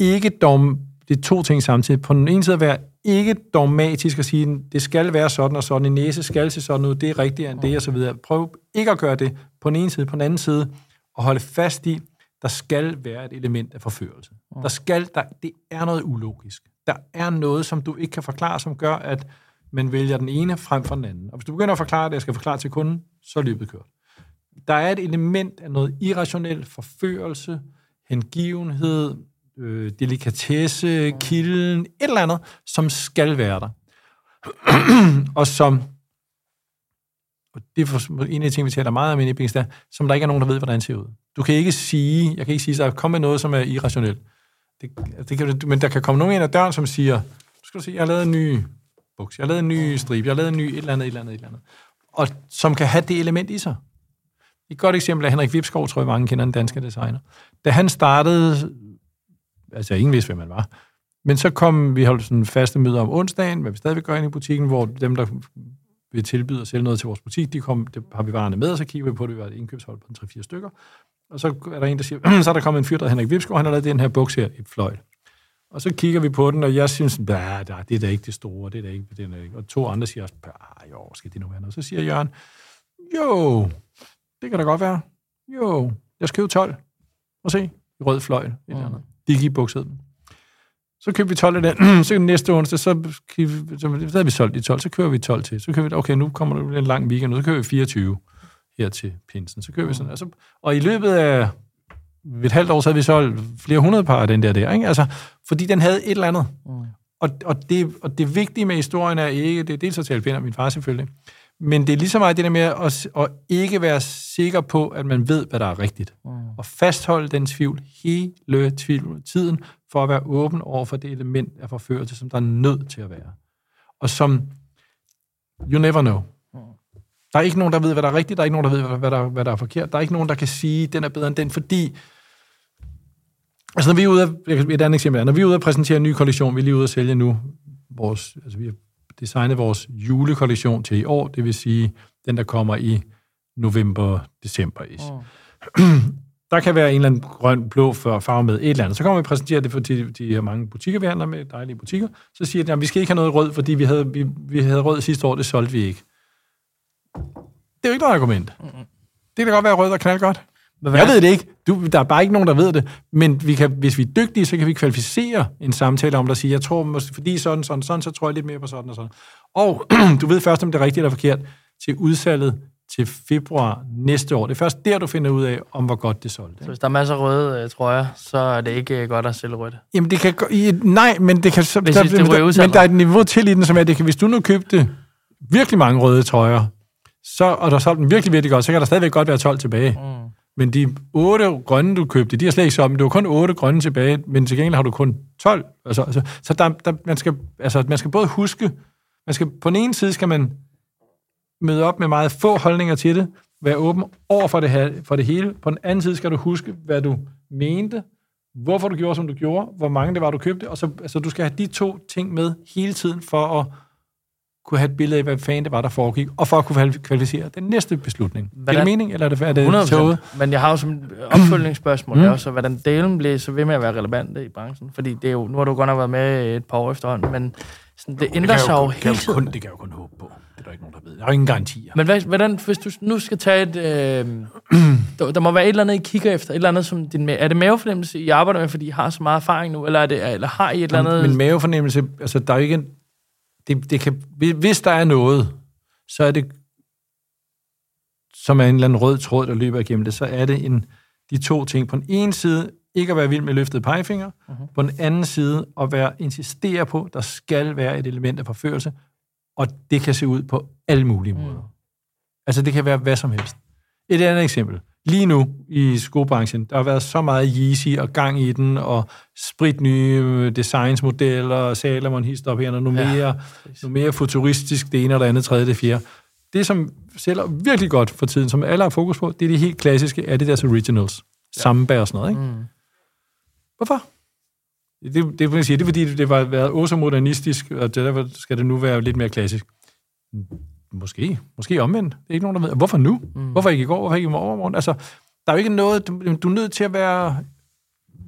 ikke dog, det er to ting samtidig. På den ene side at være ikke dogmatisk og sige, det skal være sådan og sådan, en næse skal se sådan ud, det er rigtigt end det, og så videre. Prøv ikke at gøre det på den ene side. På den anden side, og holde fast i, der skal være et element af forførelse. Der skal, der, det er noget ulogisk. Der er noget, som du ikke kan forklare, som gør, at men vælger den ene frem for den anden. Og hvis du begynder at forklare det, jeg skal forklare til kunden, så er løbet kørt. Der er et element af noget irrationel forførelse, hengivenhed, øh, delikatesse, kilden, et eller andet, som skal være der. (clears throat) og som, og det er for, en af de ting, vi taler meget om i Nippings, der, som der ikke er nogen, der ved, hvordan det ser ud. Du kan ikke sige, jeg kan ikke sige, at der kommer noget, som er irrationelt. Det, det kan, men der kan komme nogen ind ad døren, som siger, du skal du se, jeg har lavet en ny buks, jeg har lavet en ny stribe, jeg har lavet en ny et eller andet, et eller andet, et eller andet. Og som kan have det element i sig. Et godt eksempel er Henrik Vipskov, tror jeg mange kender, den danske designer. Da han startede, altså ingen vidste, hvem han var, men så kom, vi holdt sådan faste møder om onsdagen, hvad vi stadigvæk gør ind i butikken, hvor dem, der vil tilbyde at sælge noget til vores butik, de kom, det har vi varerne med, og så kigger vi på det, vi var et indkøbshold på 3-4 stykker. Og så er der en, der siger, (clears throat) så er der kommet en fyr, der Henrik Vipskov, han har lavet den her buks her i fløjt. Og så kigger vi på den, og jeg synes, det er da ikke det store, det er da ikke, det er da ikke. Og to andre siger også, jo, skal det nu være noget? Så siger Jørgen, jo, det kan da godt være. Jo, jeg skal købe 12. Og se, i rød fløjl. Et eller andet. De gik bukset Så køber vi 12 af den. (clears throat) så næste onsdag, så, så, så havde vi solgt de 12. Så kører vi 12 til. Så kører vi, okay, nu kommer der en lang weekend, så kører vi 24 her til pinsen. Så kører vi sådan. Altså, og i løbet af et halvt år, så havde vi solgt flere hundrede par af den der der. Ikke? Altså, fordi den havde et eller andet. Mm. Og, og, det, og det vigtige med historien er ikke, det er dels at tale pænt om min far selvfølgelig, men det er lige så meget det der med at, at ikke være sikker på, at man ved, hvad der er rigtigt. Mm. Og fastholde den tvivl hele tvivl, tiden, for at være åben over for det element af forførelse, som der er nødt til at være. Og som you never know. Mm. Der er ikke nogen, der ved, hvad der er rigtigt. Der er ikke nogen, der ved, hvad der, hvad der er forkert. Der er ikke nogen, der kan sige, den er bedre end den, fordi Altså, når vi er ude af, et andet eksempel er, når vi er ude at præsentere en ny kollektion, vi er lige ude at sælge nu vores, altså vi har designet vores julekollektion til i år, det vil sige den, der kommer i november-december. Mm. (clears throat) Der kan være en eller anden grøn, blå farve med et eller andet. Så kommer vi og præsenterer det for de, de her mange butikker, vi handler med, dejlige butikker. Så siger de, at vi skal ikke have noget rød, fordi vi havde, vi, vi havde rød sidste år, det solgte vi ikke. Det er jo ikke noget argument. Mm. Det kan godt være rød og knald godt. Jeg ved det ikke. Du, der er bare ikke nogen, der ved det. Men vi kan, hvis vi er dygtige, så kan vi kvalificere en samtale om det og sige, jeg tror, fordi sådan, sådan, sådan, så tror jeg lidt mere på sådan og sådan. Og (clears throat) du ved først, om det er rigtigt eller forkert til udsalget til februar næste år. Det er først der, du finder ud af, om hvor godt det solgte. Så hvis der er masser af røde trøjer, så er det ikke øh, godt at sælge rødt? Jamen, det kan... Nej, men det kan... Så, hvis der, det der, men der er et niveau til i den, som er, det kan, hvis du nu købte virkelig mange røde trøjer, så, og der solgte den virkelig, virkelig godt, så kan der stadigvæk godt være 12 tilbage. Mm. Men de otte grønne, du købte, de er slet ikke så, men Du var kun otte grønne tilbage, men til gengæld har du kun 12. Altså, altså, så der, der, man, skal, altså, man skal både huske, man skal, på den ene side skal man møde op med meget få holdninger til det, være åben over for det, for det hele. På den anden side skal du huske, hvad du mente, hvorfor du gjorde, som du gjorde, hvor mange det var, du købte, og så altså, du skal have de to ting med hele tiden for at kunne have et billede af, hvad fanden det var, der foregik, og for at kunne kvalificere den næste beslutning. Hvad er det mening, eller er det, er det tåget? Men jeg har jo som opfølgningsspørgsmål mm. også, hvordan delen blev så ved med at være relevant i branchen. Fordi det er jo, nu har du godt nok været med et par år efterhånden, men sådan, det ændrer sig jo, hele tiden. Kun, det kan jeg jo kun håbe på. Det er der ikke nogen, der ved. Der er ingen garantier. Men hvad, hvordan, hvis du nu skal tage et... Øh, (clears throat) der, der, må være et eller andet, I kigger efter. Et eller andet, som din, er det mavefornemmelse, I arbejder med, fordi I har så meget erfaring nu? Eller, er det, eller har I et eller andet... Men mavefornemmelse, altså der er ikke det, det kan, hvis der er noget, så er det, som er en eller anden rød tråd, der løber igennem det, så er det en, de to ting. På den ene side, ikke at være vild med løftet pegefinger. Uh-huh. På den anden side, at være insistere på, der skal være et element af forførelse, og det kan se ud på alle mulige måder. Mm. Altså, det kan være hvad som helst. Et andet eksempel lige nu i skobranchen. Der har været så meget Yeezy og gang i den, og sprit nye øh, designsmodeller, Salomon hist op her, og noget, ja, mere, noget mere futuristisk, det ene og det andet, tredje, det fjerde. Det, som sælger virkelig godt for tiden, som alle har fokus på, det er de helt klassiske Adidas Originals. Ja. Samba og sådan noget, ikke? Mm. Hvorfor? Det, det, vil jeg sige, det er fordi, det var været også modernistisk, og derfor skal det nu være lidt mere klassisk. Måske. Måske omvendt. Det er ikke nogen, der ved. Hvorfor nu? Mm. Hvorfor ikke i går? Hvorfor ikke i morgen? Altså, der er jo ikke noget... Du, du er nødt til at være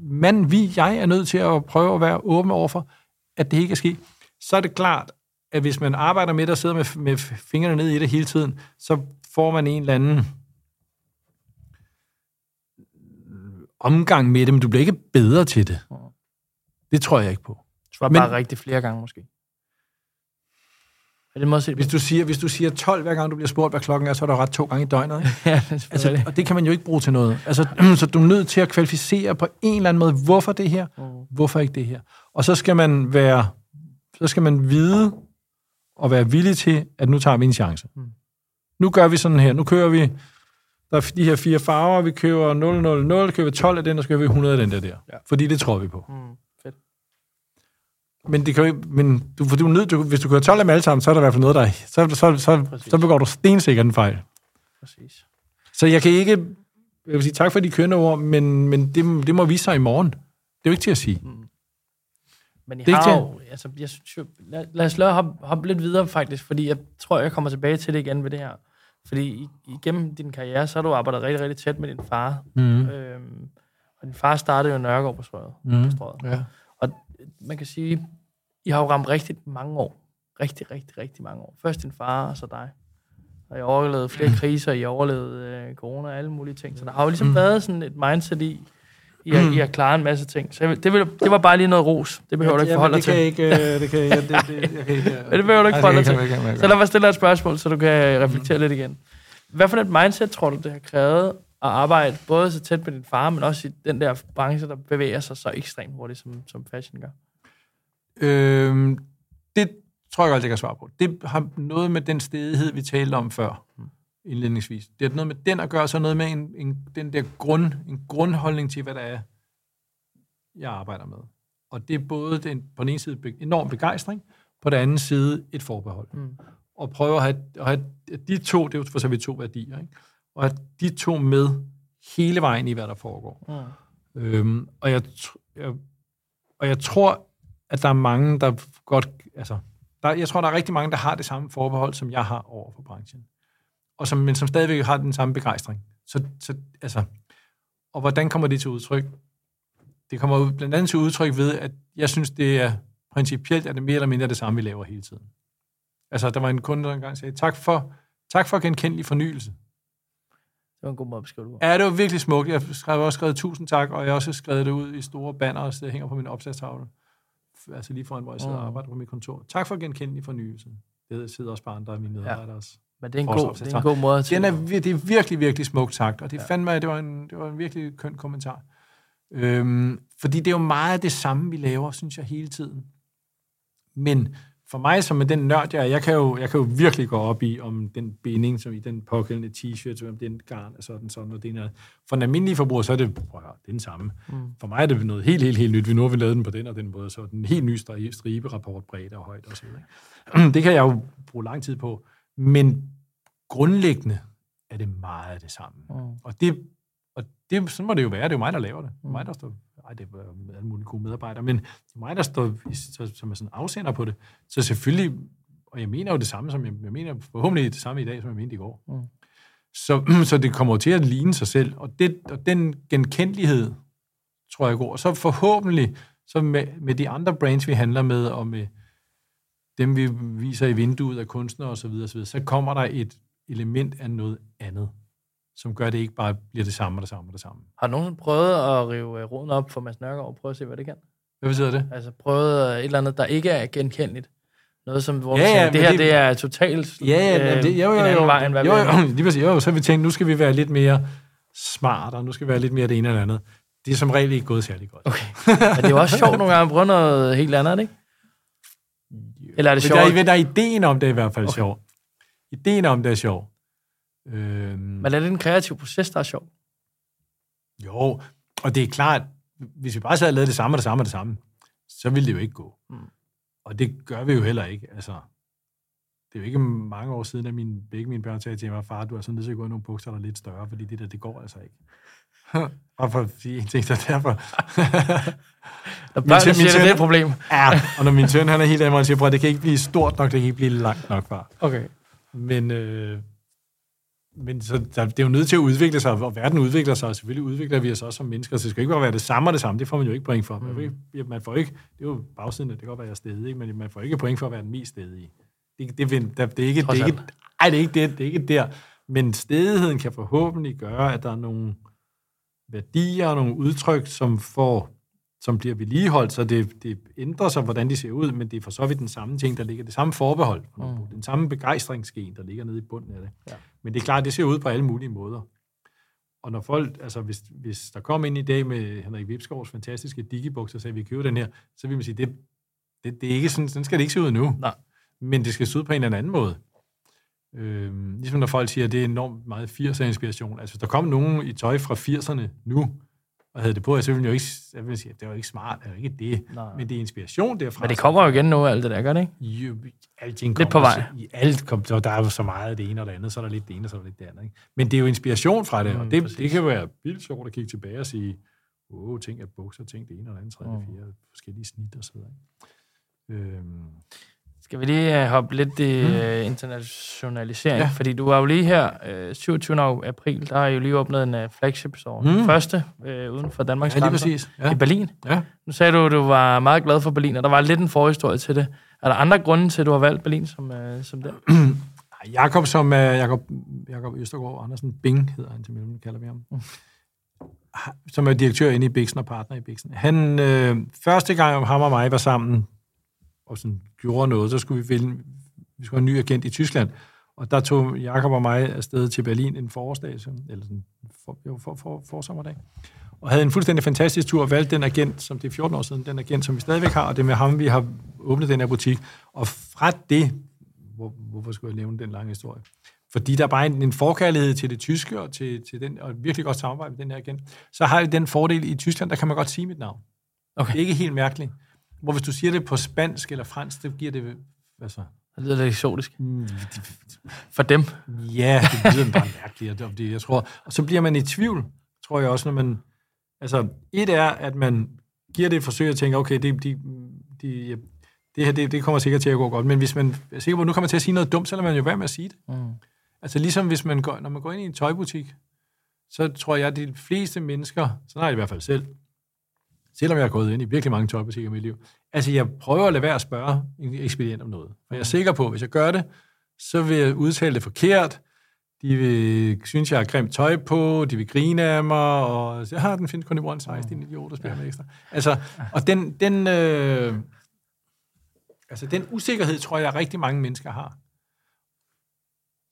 man, vi, jeg er nødt til at prøve at være åben overfor, at det ikke kan ske. Så er det klart, at hvis man arbejder med det og sidder med, med fingrene ned i det hele tiden, så får man en eller anden omgang med det, men du bliver ikke bedre til det. Det tror jeg ikke på. Det var Men- bare rigtig flere gange, måske. Er det det Hvis du, siger, hvis du siger 12 hver gang, du bliver spurgt, hvad klokken er, så er der ret to gange i døgnet. Ikke? (laughs) ja, det Altså, altså, og det kan man jo ikke bruge til noget. Altså, (clears throat) så du er nødt til at kvalificere på en eller anden måde, hvorfor det her, Mm. hvorfor ikke det her. Og så skal man være, så skal man vide og være villig til, at nu tager vi en chance. Mm. Nu gør vi sådan her. Nu kører vi, der er de her fire farver, vi køber 0, 0, 0, køber 12 af den, og så køber vi 100 af den der der. Ja. Fordi det tror vi på. Mm. Men, det kan jo ikke, men du, for du er nødt, du, hvis du kører 12 af dem alle sammen, så er der i hvert fald noget, der er, så, så, så, Præcis. så begår du stensikkert en fejl. Præcis. Så jeg kan ikke... Jeg vil sige tak for de kørende ord, men, men det, det må vise sig i morgen. Det er jo ikke til at sige. Men I Det er har jo, altså, jeg synes jo, lad, lad os lade hoppe, hoppe lidt videre faktisk, fordi jeg tror, jeg kommer tilbage til det igen ved det her. Fordi igennem din karriere, så har du arbejdet rigtig, rigtig tæt med din far. Mm. Øhm, og din far startede jo i Nørregård på strøget. Mm. På strøget. Ja. Man kan sige, I har jo ramt rigtig mange år. Rigtig, rigtig, rigtig mange år. Først din far, og så dig. Og I har overlevet flere kriser, I har overlevet øh, corona og alle mulige ting. Så der har jo ligesom Mm. været sådan et mindset i, I har, I har klaret en masse ting. Så jeg, det, vil, det var bare lige noget ros. Det behøver du ikke forholde dig til. jeg ikke, øh, det kan jeg, det, det, jeg kan ikke, øh, (laughs) Men det behøver du ikke forholde dig til. jeg ikke, jeg Så lad mig stille et spørgsmål, så du kan reflektere Mm. lidt igen. Hvad for et mindset tror du, det har krævet at arbejde både så tæt med din far, men også i den der branche, der bevæger sig så ekstremt hurtigt, som, som fashion gør? Øhm, det tror jeg aldrig, jeg kan svare på. Det har noget med den stedighed, vi talte om før, indledningsvis. Det har noget med den at gøre, så noget med en, en, den der grund, en grundholdning til, hvad der er, jeg arbejder med. Og det er både den, på den ene side enorm begejstring, på den anden side et forbehold. Mm. Og prøve at have, at have de to, det er jo for så vidt to værdier, ikke? og have de to med hele vejen i, hvad der foregår. Mm. Øhm, og, jeg, jeg, og jeg tror, at der er mange, der godt... Altså, der, jeg tror, der er rigtig mange, der har det samme forbehold, som jeg har over for branchen. Og som, men som stadigvæk har den samme begejstring. Så, så, altså, og hvordan kommer det til udtryk? Det kommer ud- blandt andet til udtryk ved, at jeg synes, det er principielt, at det mere eller mindre det samme, vi laver hele tiden. Altså, der var en kunde, der engang sagde, tak for, tak for genkendelig fornyelse. Det var en god måde at beskrive det. Ja, det var virkelig smukt. Jeg har også skrevet tusind tak, og jeg har også skrevet det ud i store banner, det hænger på min opslagstavle. Altså lige foran, hvor jeg sidder og Mm. arbejder på mit kontor. Tak for genkendelig fornyelse. Det sidder også bare andre af mine medarbejdere også. Men det er en, god, det er en god måde at Den er, det er virkelig, virkelig smukt sagt, og det, Ja. ja. fandme, det, var en, det var en virkelig køn kommentar. Øhm, fordi det er jo meget det samme, vi laver, synes jeg, hele tiden. Men for mig, som er den nørd, jeg jeg kan jo, jeg kan jo virkelig gå op i, om den binding, som i den pågældende t-shirt, om den garn er sådan, sådan, og den er. For en almindelig forbruger, så er det, prøv høre, det er den samme. Mm. For mig er det noget helt, helt, helt nyt. Vi nu har vi lavet den på den og den måde, så den helt ny stri- striberapport, bredde og højde og sådan noget. (clears throat) Det kan jeg jo bruge lang tid på. Men grundlæggende er det meget det samme. Mm. Og det, det, sådan må det jo være. Det er jo mig, der laver det. Det er Mm. mig, der står... Ej, det er alle mulige gode medarbejdere, men det er mig, der står som er sådan afsender på det. Så selvfølgelig, og jeg mener jo det samme, som jeg, jeg mener forhåbentlig det samme i dag, som jeg mente i går. Mm. Så, (clears throat) så det kommer til at ligne sig selv. Og, det, og den genkendelighed, tror jeg god. Og så forhåbentlig, så med, med de andre brands, vi handler med, og med dem, vi viser i vinduet af kunstnere osv., så, videre, så, videre, så kommer der et element af noget andet, som gør, at det ikke bare bliver det samme og det samme og det samme. Har nogensinde prøvet at rive øh, roden op for Mads Nørgaard og prøve at se, hvad det kan? Hvad betyder det? Altså prøvet øh, et eller andet, der ikke er genkendeligt. Noget, som, hvor Ja, ja, ja, det her det- det er totalt Ja, ja, øh, det, jo, jo, en jo, anden jo, vej, end hvad jo, vi jo, (laughs) lige præcis, jo, så har vi tænkt, nu skal vi være lidt mere smart, og nu skal vi være lidt mere det ene eller andet. Det er som regel ikke gået særlig godt. Okay. Men det er jo også sjovt nogle gange at prøve noget helt andet, det ikke? Eller er det sjovt? Der er, der er ideen om det er i hvert fald okay. sjov. Ideen om det er sjov. Øhm, Men er det en kreativ proces, der er sjov? Jo, og det er klart, hvis vi bare sad og lavede det samme og det samme og det samme, så ville det jo ikke gå. Mm. Og det gør vi jo heller ikke. Altså, det er jo ikke mange år siden, at min, begge mine børn sagde til mig, far, du er så nødt til at gå i nogle bukser, der er lidt større, fordi det der, det går altså ikke. (laughs) og for at sige en ting, så derfor... Når Min børnene min siger, det, søn- det er et problem. ja, og når min søn han er helt af mig, og siger, bror, det kan ikke blive stort nok, det kan ikke blive langt nok, far. Okay. Men, øh, men så, der, det er jo nødt til at udvikle sig, og verden udvikler sig, og selvfølgelig udvikler vi os også som mennesker, så det skal ikke bare være det samme og det samme, det får man jo ikke point for. Man, får ikke, man får ikke, det er jo bagsiden, det kan godt være, jeg er stedig, ikke? men man får ikke point for at være den mest stedige. Det, det, det, det, det er ikke, det er ikke, ej, det er ikke det, det er ikke der. Men stedigheden kan forhåbentlig gøre, at der er nogle værdier og nogle udtryk, som får som bliver vedligeholdt, så det, det ændrer sig, hvordan de ser ud, men det er for så vidt den samme ting, der ligger, det samme forbehold, mm. den samme begejstringsgen, der ligger nede i bunden af det. Ja. Men det er klart, det ser ud på alle mulige måder. Og når folk, altså hvis, hvis der kom ind i dag med Henrik Vipsgaards fantastiske digibukser, og sagde, vi køber den her, så vil man sige, det, det, det er ikke sådan, sådan skal det ikke se ud nu. Nej. Men det skal se ud på en eller anden måde. Øh, ligesom når folk siger, at det er enormt meget 80'er inspiration. Altså, der kom nogen i tøj fra 80'erne nu, og havde det på, så ville jeg jo ikke, jeg vil sige, det var ikke smart, det var ikke det, Nej. men det er inspiration derfra. Men det kommer jo igen nu, alt det der, gør det ikke? Jo, alting Lidt på vej. I alt kom, der er jo så meget af det ene og det andet, så er der lidt det ene, og så er der lidt det andet. Ikke? Men det er jo inspiration fra det, mm, og det, det kan være vildt sjovt at kigge tilbage og sige, åh, oh, tænk at bukser, tænk det ene og det andet, tredje, mm. fjerde, forskellige snit og så videre. Øhm, skal vi lige uh, hoppe lidt i uh, internationalisering? Ja. Fordi du var jo lige her øh, 27. april, der har jo lige åbnet en uh, flagship store. Mm. Den første uh, uden for Danmarks ja, lige præcis. Ja. i Berlin. Ja. Nu sagde du, at du var meget glad for Berlin, og der var lidt en forhistorie til det. Er der andre grunde til, at du har valgt Berlin som, uh, som den? (clears throat) Jakob som uh, Jakob, Jakob Østergaard Andersen Bing hedder han til mellem, kalder vi ham. Mm. Som er direktør inde i Bixen og partner i Bixen. Han, øh, første gang ham og mig var sammen, og sådan gjorde noget, så skulle vi finde, vi skulle have en ny agent i Tyskland. Og der tog Jakob og mig afsted til Berlin en forårsdag, eller sådan, for, jo, for, for, for sommerdag. Og havde en fuldstændig fantastisk tur, og valgte den agent, som det er 14 år siden, den agent, som vi stadigvæk har, og det er med ham, vi har åbnet den her butik. Og fra det, hvor, hvorfor skulle jeg nævne den lange historie? Fordi der er bare en, en forkærlighed til det tyske, og til, til den, og virkelig godt samarbejde med den her agent. Så har vi den fordel i Tyskland, der kan man godt sige mit navn. Okay. Det er ikke helt mærkeligt. Hvor hvis du siger det på spansk eller fransk, det giver det... Altså, det lyder lidt eksotisk. Mm, For dem? Ja, det lyder bare mærkeligt. Og, det, jeg tror, og så bliver man i tvivl, tror jeg også, når man... Altså, et er, at man giver det et forsøg og tænker, okay, det, de, de, det her det, det kommer sikkert til at gå godt, men hvis man er sikker på, at nu kommer til at sige noget dumt, så lader man jo være med at sige det. Mm. Altså ligesom hvis man går, når man går ind i en tøjbutik, så tror jeg, at de fleste mennesker, så har jeg i hvert fald selv, selvom jeg har gået ind i virkelig mange tøjbutikker i mit liv. Altså, jeg prøver at lade være at spørge en ekspedient om noget. For jeg er sikker på, at hvis jeg gør det, så vil jeg udtale det forkert. De vil synes, jeg har grimt tøj på, de vil grine af mig, og jeg har den findes kun i one size, din idiot, der spiller med ekstra. Altså, og den, den, øh, altså, den usikkerhed, tror jeg, rigtig mange mennesker har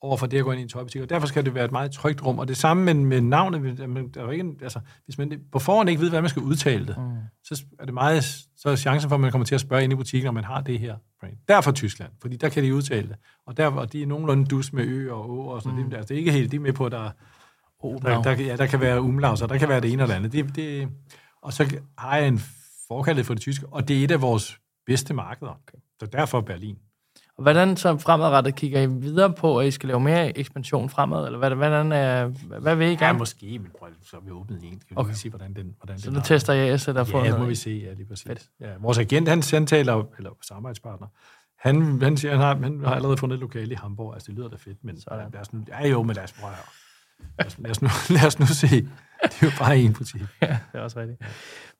over for det at gå ind i en tøjbutik, og derfor skal det være et meget trygt rum. Og det samme med, med navnet, der er ikke, altså, hvis man på forhånd ikke ved, hvad man skal udtale det, mm. så er det meget, så er chancen for, at man kommer til at spørge ind i butikken, om man har det her brand. Derfor Tyskland, fordi der kan de udtale det. Og, der, og de er nogenlunde dus med ø og å, og sådan mm. det, altså, det er ikke helt, de er med på, at der, der, der, ja, der kan være umlaus, og der kan være det ene eller andet. Det, det, og så har jeg en forkaldet for det tyske, og det er et af vores bedste markeder. Okay. Så derfor Berlin. Og hvordan så fremadrettet kigger I videre på, at I skal lave mere ekspansion fremad? Eller hvad, hvordan, er, hvad vil I gerne? Ja, måske, men prøv, så er vi åbnet en. Kan vi okay. se, hvordan den, hvordan så den nu tester jeg så der får Ja, må vi se, ja, lige præcis. Fedt. Ja, vores agent, han samtaler, eller samarbejdspartner, han, han siger, han har, han har allerede fundet et lokale i Hamburg. Altså, det lyder da fedt, men Sådan. lad os nu, ja jo, men lad os prøve lad os, lad, os nu, (laughs) lad os nu se. Det er jo bare en butik. ja, det er også rigtigt.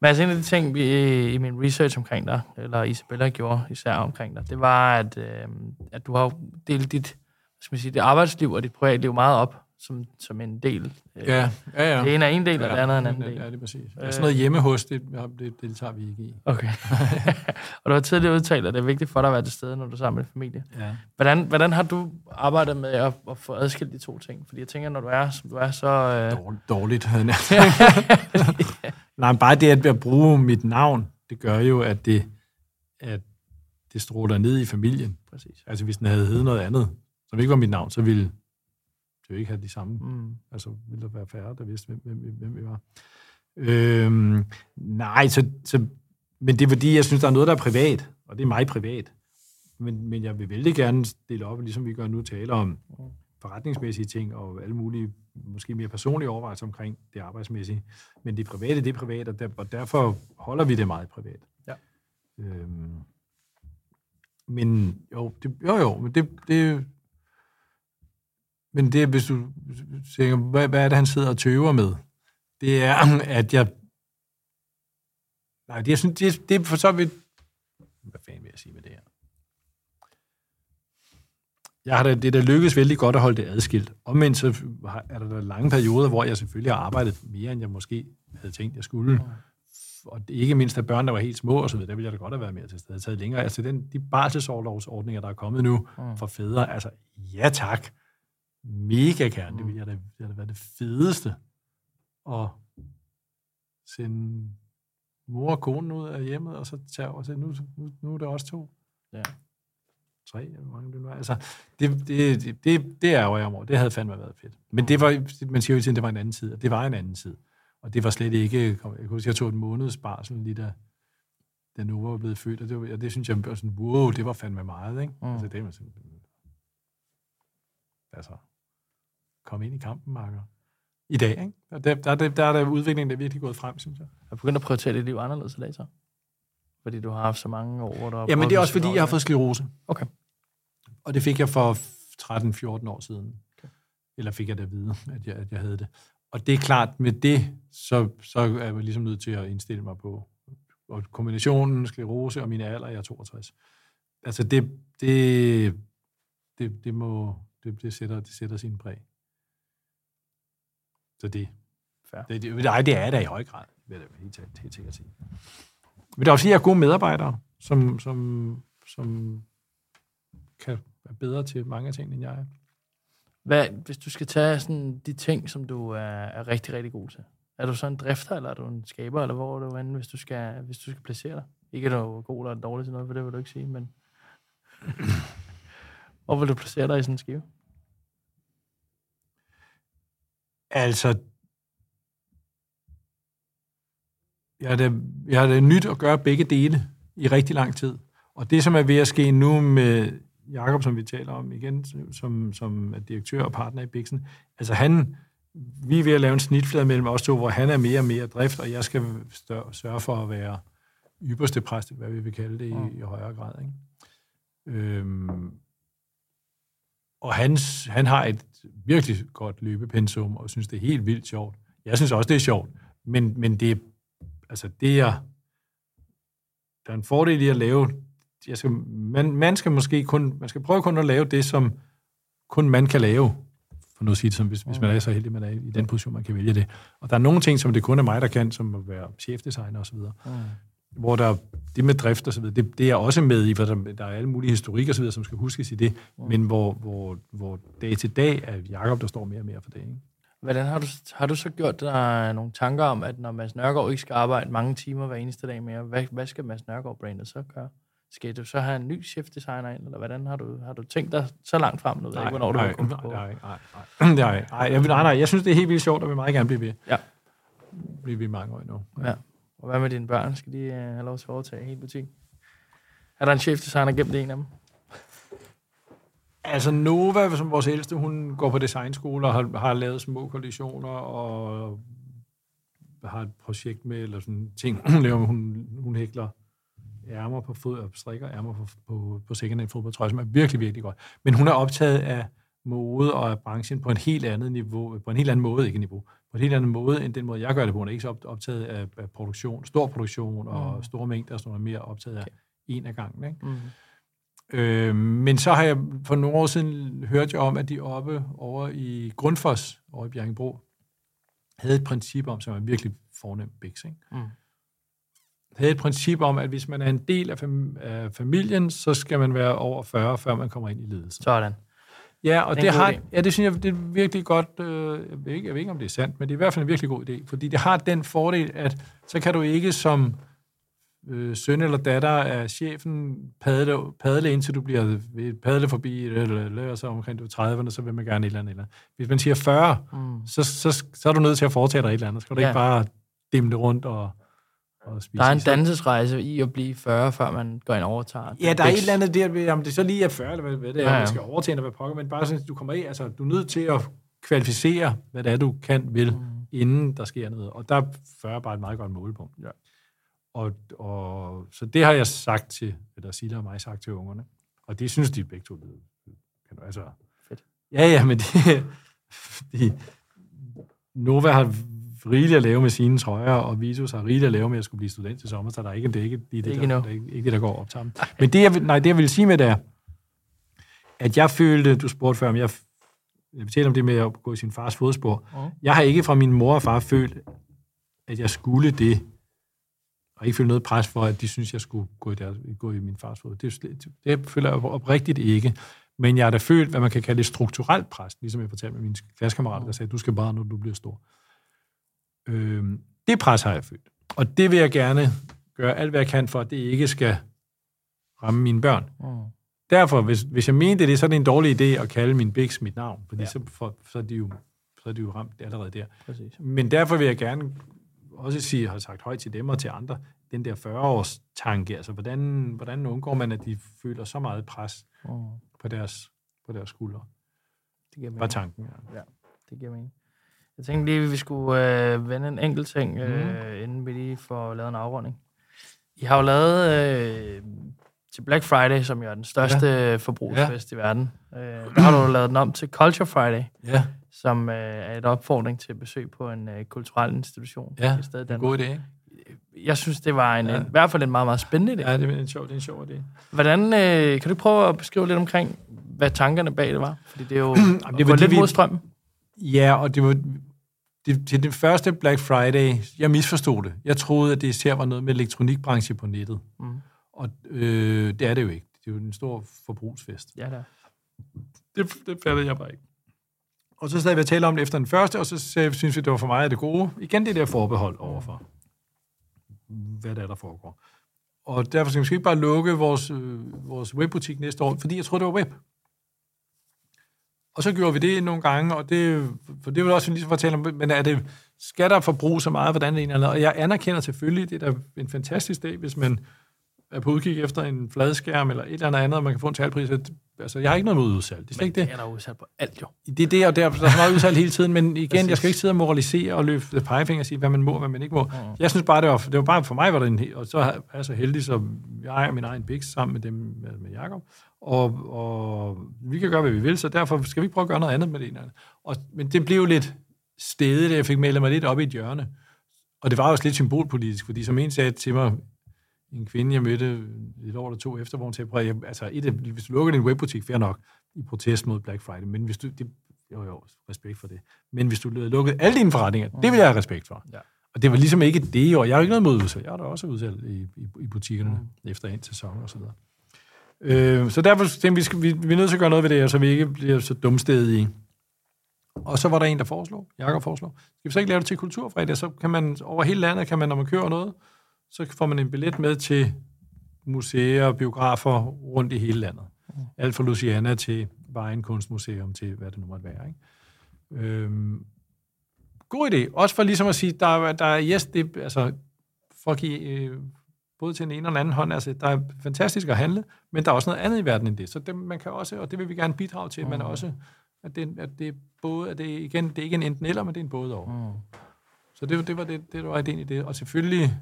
Men altså en af de ting, vi, i min research omkring dig, eller Isabella gjorde især omkring dig, det var, at, øh, at du har delt dit, hvad skal man sige, det arbejdsliv og dit privatliv meget op som, som en del. Øh, ja, ja, ja. Det ene er en del, ja, og det andet er en anden del. Ja, det er præcis. Ja, sådan noget hjemme hos, det, det, det tager vi ikke i. Okay. (laughs) og du har tidligere udtalt, at det er vigtigt for dig at være til stede, når du er sammen med familie. Ja. Hvordan, hvordan har du arbejdet med at, at få adskilt de to ting? Fordi jeg tænker, når du er, som du er, så... Øh... Dårligt. (laughs) (laughs) Nej, bare det at bruge mit navn, det gør jo, at det, at det stråler ned i familien. Præcis. Altså, hvis den havde heddet noget andet, som ikke var mit navn, så ville jo ikke have de samme. Mm. Altså, ville der være færre, der vidste, hvem, hvem, hvem vi var. Øhm, nej, så, så, men det er fordi, jeg synes, der er noget, der er privat, og det er mig privat. Men, men jeg vil vældig gerne dele op, ligesom vi gør nu, tale om forretningsmæssige ting og alle mulige, måske mere personlige overvejelser omkring det arbejdsmæssige. Men det private, det er privat, og, der, og derfor holder vi det meget privat. Ja. Øhm, men jo, det, jo, jo, men det, det, Men det, hvis du tænker, hvad, hvad er det, han sidder og tøver med? Det er, (clears throat) at jeg... Nej, det, jeg synes, det, det er for så vidt... Hvad fanden vil jeg sige med det her? Jeg har da, det er da lykkedes vældig godt at holde det adskilt. Omvendt så er der da lange perioder, hvor jeg selvfølgelig har arbejdet mere, end jeg måske havde tænkt, jeg skulle. Og det, ikke mindst af børn, der var helt små og så videre, der ville jeg da godt have været mere til stede. taget længere. Altså den, de barselsårlovsordninger, der er kommet nu Mm. for fædre, altså ja tak. Mega gerne. Det ville jeg da, det ville da være det fedeste at sende mor og konen ud af hjemmet, og så tage og så nu, nu, nu er det også to. Ja. Tre, eller hvor mange det nu er. Altså, det, det, det, det, er jo jeg over. Det havde fandme været fedt. Men det var, man siger jo tiden, det var en anden tid, og det var en anden tid. Og det var slet ikke, jeg kan huske, jeg tog et måneds barsel lige da, da nu var blevet født, og det, var, og det synes jeg var sådan, wow, det var fandme meget, ikke? Mm. Mm. Altså, det var sådan, altså, kom ind i kampen, Marker. I dag, ikke? Og der, der, der, der er der udviklingen, der er virkelig gået frem, synes jeg. Jeg er begyndt at prioritere dit liv anderledes i dag, så? Fordi du har haft så mange år, hvor du har Jamen, det er også, fordi jeg har fået sklerose. Okay. Og det fik jeg for 13-14 år siden. Okay. Eller fik jeg da at vide, at jeg, at jeg havde det. Og det er klart, med det, så, så er jeg ligesom nødt til at indstille mig på og kombinationen sklerose og min alder, jeg er 62. Altså, det, det, det, det må, det, det, sætter, det sætter sin præg. Så det, Fair. det, det, nej, det er der i høj grad, vil jeg da helt, helt, sikkert sige. Men det er også jeg er gode medarbejdere, som, som, som kan være bedre til mange af tingene, end jeg er. Hvad, hvis du skal tage sådan de ting, som du er, er rigtig, rigtig god til. Er du så en drifter, eller er du en skaber, eller hvor er du henne, hvis du skal, hvis du skal placere dig? Ikke at du er god eller dårlig til noget, for det vil du ikke sige, men... (laughs) hvor vil du placere dig i sådan en skive? Altså, jeg har, da, jeg har da nyt at gøre begge dele i rigtig lang tid. Og det, som er ved at ske nu med Jakob, som vi taler om igen, som, som er direktør og partner i Bixen, altså han, vi er ved at lave en snitflade mellem os to, hvor han er mere og mere drift, og jeg skal stør, sørge for at være ypperste præst, hvad vi vil kalde det i, i højere grad. Ikke? Øhm, og hans, han har et virkelig godt løbepensum, og synes, det er helt vildt sjovt. Jeg synes også, det er sjovt, men, men det, altså det er, der er en fordel i at lave, jeg skal, man, man skal måske kun, man skal prøve kun at lave det, som kun man kan lave, for nu at sige det, som, hvis, hvis man er så heldig, man er i den position, man kan vælge det. Og der er nogle ting, som det kun er mig, der kan, som at være chefdesigner osv., Mm hvor der det med drift og så videre, det, det er også med i, for der, der er alle mulige historik og så videre, som skal huskes i det, men hvor, hvor, hvor dag til dag er Jacob, der står mere og mere for det. Ikke? Hvordan har du, har du så gjort dig nogle tanker om, at når Mads Nørgaard ikke skal arbejde mange timer hver eneste dag mere, hvad, hvad skal Mads Nørgaard-brandet så gøre? Skal du så have en ny chefdesigner ind, eller hvordan har du, har du tænkt dig så langt frem? Nu ved jeg ikke, hvornår du nej, vil komme nej, på. nej, nej, nej, (clears throat) nej, nej, nej, nej, jeg synes, det er helt vildt sjovt, og vil meget gerne blive ved. Ja. Blive ved mange år endnu. Ja. Og hvad med dine børn? Skal de uh, have lov til at overtage hele butikken? Er der en chefdesigner gennem en af dem? Altså Nova, som vores ældste, hun går på designskole og har, har lavet små kollektioner og har et projekt med, eller sådan ting, hun laver, hun, hun hækler ærmer på fod og strikker ærmer på, på, på second hand fodboldtrøje, som er virkelig, virkelig godt. Men hun er optaget af mode og af branchen på en helt andet niveau, på en helt anden måde, ikke niveau, på en helt anden måde, end den måde, jeg gør det på. Hun er ikke så op- optaget af, af produktion, stor produktion og Mm. store mængder, så hun er mere optaget af en af gangen. Ikke? Mm. Øh, men så har jeg for nogle år siden hørt jeg om, at de oppe over i Grundfos, over i Bjerringbro, havde et princip om, som er virkelig fornem Bix, ikke? Mm. havde et princip om, at hvis man er en del af, fam- af familien, så skal man være over 40, før man kommer ind i ledelsen. Sådan. Ja, og Det det, har, idé. ja, det synes jeg, det er virkelig godt, øh, jeg, ved ikke, jeg ved ikke, om det er sandt, men det er i hvert fald en virkelig god idé, fordi det har den fordel, at så kan du ikke som øh, søn eller datter af chefen padle, padle indtil du bliver padle forbi, eller, og så omkring du er 30'erne, så vil man gerne et eller andet. Eller. Hvis man siger 40, Mm. så, så, så er du nødt til at foretage dig et eller andet. Så skal du Ja. ikke bare dimle rundt og, og spise. Der er en dannelsesrejse i at blive 40, før man går ind og overtager. Ja, der er et eller andet der, ved, om det så lige er 40, eller hvad, hvad det er, Ja, ja, man skal overtage, eller hvad pokker, men bare sådan, at du kommer af, altså, du er nødt til at kvalificere, hvad det er, du kan, vil, Mm. inden der sker noget. Og der er 40 bare et meget godt målpunkt. Ja. Og, og, så det har jeg sagt til, eller Silla og mig sagt til ungerne. Og det synes de begge to, det- kan du- altså, Fedt. Ja, ja, men de, de, Nova har rigeligt at lave med sine trøjer, og Vitus har rigeligt at lave med at skulle blive student til sommer, så der er ikke, det er ikke det, det, Ikke der, det, er ikke, ikke det, der går op sammen. Men det, jeg, nej, det, jeg vil sige med det er, at jeg følte, du spurgte før, om jeg, jeg fortalte om det med at gå i sin fars fodspor. Mhm. Jeg har ikke fra min mor og far følt, at jeg skulle det, og ikke følt noget pres for, at de synes, jeg skulle gå i, deres, gå i min fars fod. Det, slet- det føler jeg oprigtigt ikke. Men jeg har da følt, hvad man kan kalde et strukturelt pres, ligesom jeg fortalte med mine klassekammerater, der sagde, du skal bare, når du bliver stor. Øhm, det pres har jeg følt. Og det vil jeg gerne gøre alt, hvad jeg kan for, at det ikke skal ramme mine børn. Mm. Derfor, hvis, hvis jeg mente det, så er det en dårlig idé at kalde min biks mit navn, fordi Ja. ja. så, for, så, er de jo, så er de jo ramt allerede der. Præcis. Men derfor vil jeg gerne også sige, har sagt højt til dem og til andre, den der 40-års tanke, altså hvordan, hvordan undgår man, at de føler så meget pres Mm. på deres, på deres skuldre? Det giver Var mening. tanken, ja. Det giver mening. Jeg tænkte lige, at vi skulle øh, vende en enkelt ting, øh, Mhm. inden vi lige får lavet en afrunding. I har jo lavet øh, til Black Friday, som jo er den største ja. forbrugsfest ja. i verden. Øh, der har du lavet den om til Culture Friday, Ja, som øh, er et opfordring til besøg på en øh, kulturel institution Ja, i stedet Danmark. god idé, ikke? Jeg synes, det var en, Ja. en, i hvert fald en meget, meget spændende idé. Ja, det er en sjov, det er en sjov idé. Hvordan, øh, kan du prøve at beskrive lidt omkring, hvad tankerne bag det var? Fordi det er jo (clears throat) Jamen, det var lidt vi- mod strømmen. Ja, og det var det, til den første Black Friday, jeg misforstod det. Jeg troede, at det især var noget med elektronikbranche på nettet. Mm. Og øh, det er det jo ikke. Det er jo en stor forbrugsfest. Ja, der. Det, det fattede jeg bare ikke. Og så sad vi og talte om det efter den første, og så sagde, synes vi, det var for mig af det gode. Igen det der forbehold overfor, hvad der er, der foregår. Og derfor skal vi måske ikke bare lukke vores, øh, vores webbutik næste år, fordi jeg tror det var web. Og så gjorde vi det nogle gange, og det, for det vil også ligesom fortælle om, men er det, skal der forbrug så meget, hvordan det ene eller? Og jeg anerkender selvfølgelig, det er da en fantastisk dag, hvis man er på udkig efter en fladskærm eller et eller andet, og man kan få en talpris. Altså, jeg har ikke noget mod udsalg. Det er slet ikke det. Er der udsat på alt jo. Det er det, og der, der er så meget udsalg hele tiden, men igen, Præcis. jeg skal ikke sidde og moralisere og løfte pegefinger og sige, hvad man må og hvad man ikke må. Mm. Jeg synes bare, det var, det var bare for mig, var det en, og så er jeg så heldig, så jeg ejer min egen biks sammen med dem, med, med Jacob, og, og vi kan gøre, hvad vi vil, så derfor skal vi ikke prøve at gøre noget andet med det ene. Og, men det blev lidt stedet, jeg fik meldt mig lidt op i et hjørne. Og det var også lidt symbolpolitisk, fordi som en sagde til mig, en kvinde, jeg mødte et år eller to efter, hvor hun sagde, "Prøv at- jeg, altså, et, hvis du lukker din webbutik, fair nok, i protest mod Black Friday, men hvis du, det, jo jo, respekt for det, men hvis du lukkede alle dine forretninger, det vil jeg have respekt for. Ja. Og det var ligesom ikke det år. Jeg har ikke noget mod udsalg. Jeg har da også udsalg i, i, i butikkerne mm. efter en sæson og så videre. Øh, så derfor tænkte vi, vi, skal, vi, vi er nødt til at gøre noget ved det her, så vi ikke bliver så dumstedige. Og så var der en, der foreslog, Jakob foreslog, skal vi så ikke lave det til kulturfredag, så kan man over hele landet, kan man, når man kører noget, så får man en billet med til museer og biografer rundt i hele landet. Alt fra Luciana til Vejen Kunstmuseum til hvad det nu måtte være. Ikke? Øhm, god idé. Også for ligesom at sige, der, der yes, det, altså, for at give øh, både til den ene og den anden hånd, altså, der er fantastisk at handle, men der er også noget andet i verden end det. Så det, man kan også, og det vil vi gerne bidrage til, mm. men også, at det, at det både, at det, igen, det er ikke en enten eller, men det er en både og. Mm. Så det, det var det, det var ideen i det. Og selvfølgelig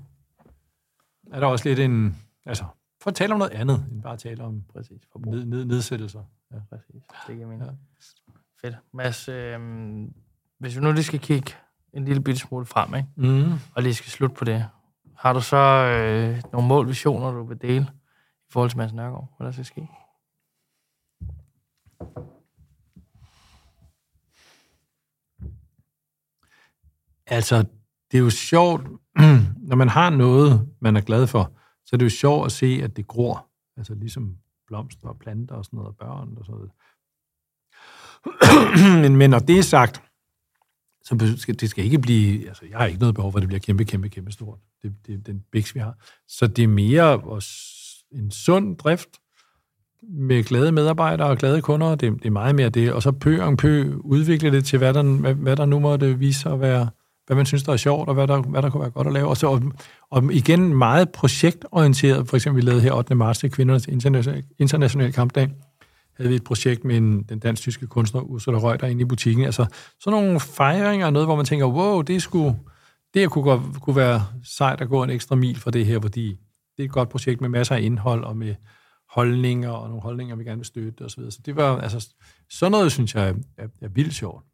er der også lidt en, altså, for at tale om noget andet, end bare at tale om Præcis. Forbrug. ned, ned, nedsættelser. Ja. Præcis. Det giver mening. Ja. Fedt. Mads, øh, hvis vi nu lige skal kigge en lille bitte smule frem, ikke? Mm. og lige skal slutte på det, har du så øh, nogle mål, visioner, du vil dele i forhold til Mads Nørgaard? Hvad der skal ske? Altså, det er jo sjovt, (clears throat) når man har noget, man er glad for, så er det jo sjovt at se, at det gror. Altså ligesom blomster og planter og sådan noget, og børn og sådan noget. (clears throat) men, men når det er sagt, så det skal ikke blive, altså jeg har ikke noget behov for, at det bliver kæmpe, kæmpe, kæmpe stort. Det, det er den biks, vi har. Så det er mere en sund drift med glade medarbejdere og glade kunder. Det, det er meget mere det. Og så pø om pø udvikle det til, hvad der, hvad, hvad der nu måtte vise sig at være, hvad man synes, der er sjovt, og hvad der, hvad der kunne være godt at lave. Og, så, og, og igen meget projektorienteret. For eksempel, vi lavede her 8. marts til kvindernes internationale, internationale kampdag havde vi et projekt med en, den dansk-tyske kunstner Ursula Reuter inde i butikken. Altså sådan nogle fejringer, noget, hvor man tænker, wow, det skulle, det kunne, godt, kunne være sejt at gå en ekstra mil for det her, fordi det er et godt projekt med masser af indhold og med holdninger, og nogle holdninger, vi gerne vil støtte osv. Så det var, altså, sådan noget, synes jeg, er, er vildt sjovt.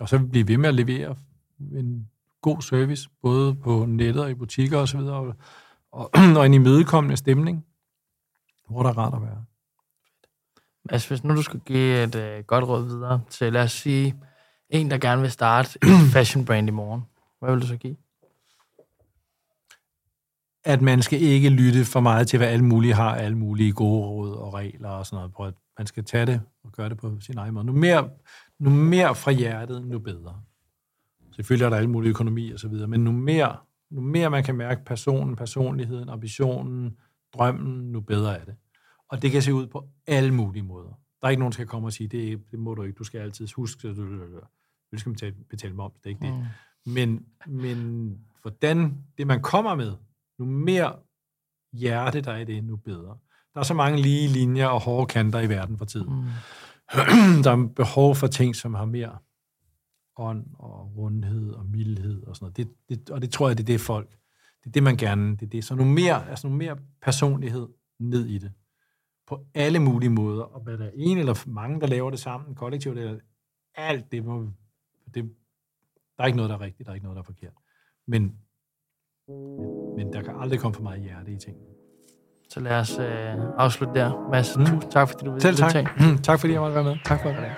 Og så blive ved med at levere en god service, både på nettet og i butikker osv., og, og, (clears throat) og en imødekommende stemning, hvor der er rart at være. Altså, hvis nu du skulle give et øh, godt råd videre til, lad os sige, en, der gerne vil starte et (clears throat) fashion brand i morgen, hvad vil du så give? At man skal ikke lytte for meget til, hvad alle mulige har, alle mulige gode råd og regler og sådan noget. På at man skal tage det og gøre det på sin egen måde. Nu mere, nu mere fra hjertet, nu bedre. Selvfølgelig er der alle mulige økonomi og så videre, men nu mere, nu mere man kan mærke personen, personligheden, ambitionen, drømmen, nu bedre er det. Og det kan se ud på alle mulige måder. Der er ikke nogen, der skal komme og sige, det, det må du ikke, du skal altid huske, at du, skal betale, betale moms, det er ikke det. Mm. Men, men hvordan det, man kommer med, nu mere hjerte der er i det, nu bedre. Der er så mange lige linjer og hårde kanter i verden for tiden. Mm. (clears throat) der er behov for ting, som har mere ånd og rundhed og mildhed og sådan noget. Det, det, og det tror jeg, det er det folk, det er det, man gerne, det er det. Så nu mere, altså nu mere personlighed ned i det på alle mulige måder, og hvad der er en eller mange, der laver det sammen, kollektivt, eller alt det, må, det, der er ikke noget, der er rigtigt, der er ikke noget, der er forkert. Men, men, der kan aldrig komme for meget hjerte i ting. Så lad os øh, afslutte der. Mads, mm. tak, fordi du ville Selv tak. Tage. Mm, tak, fordi jeg måtte være med. Tak for det.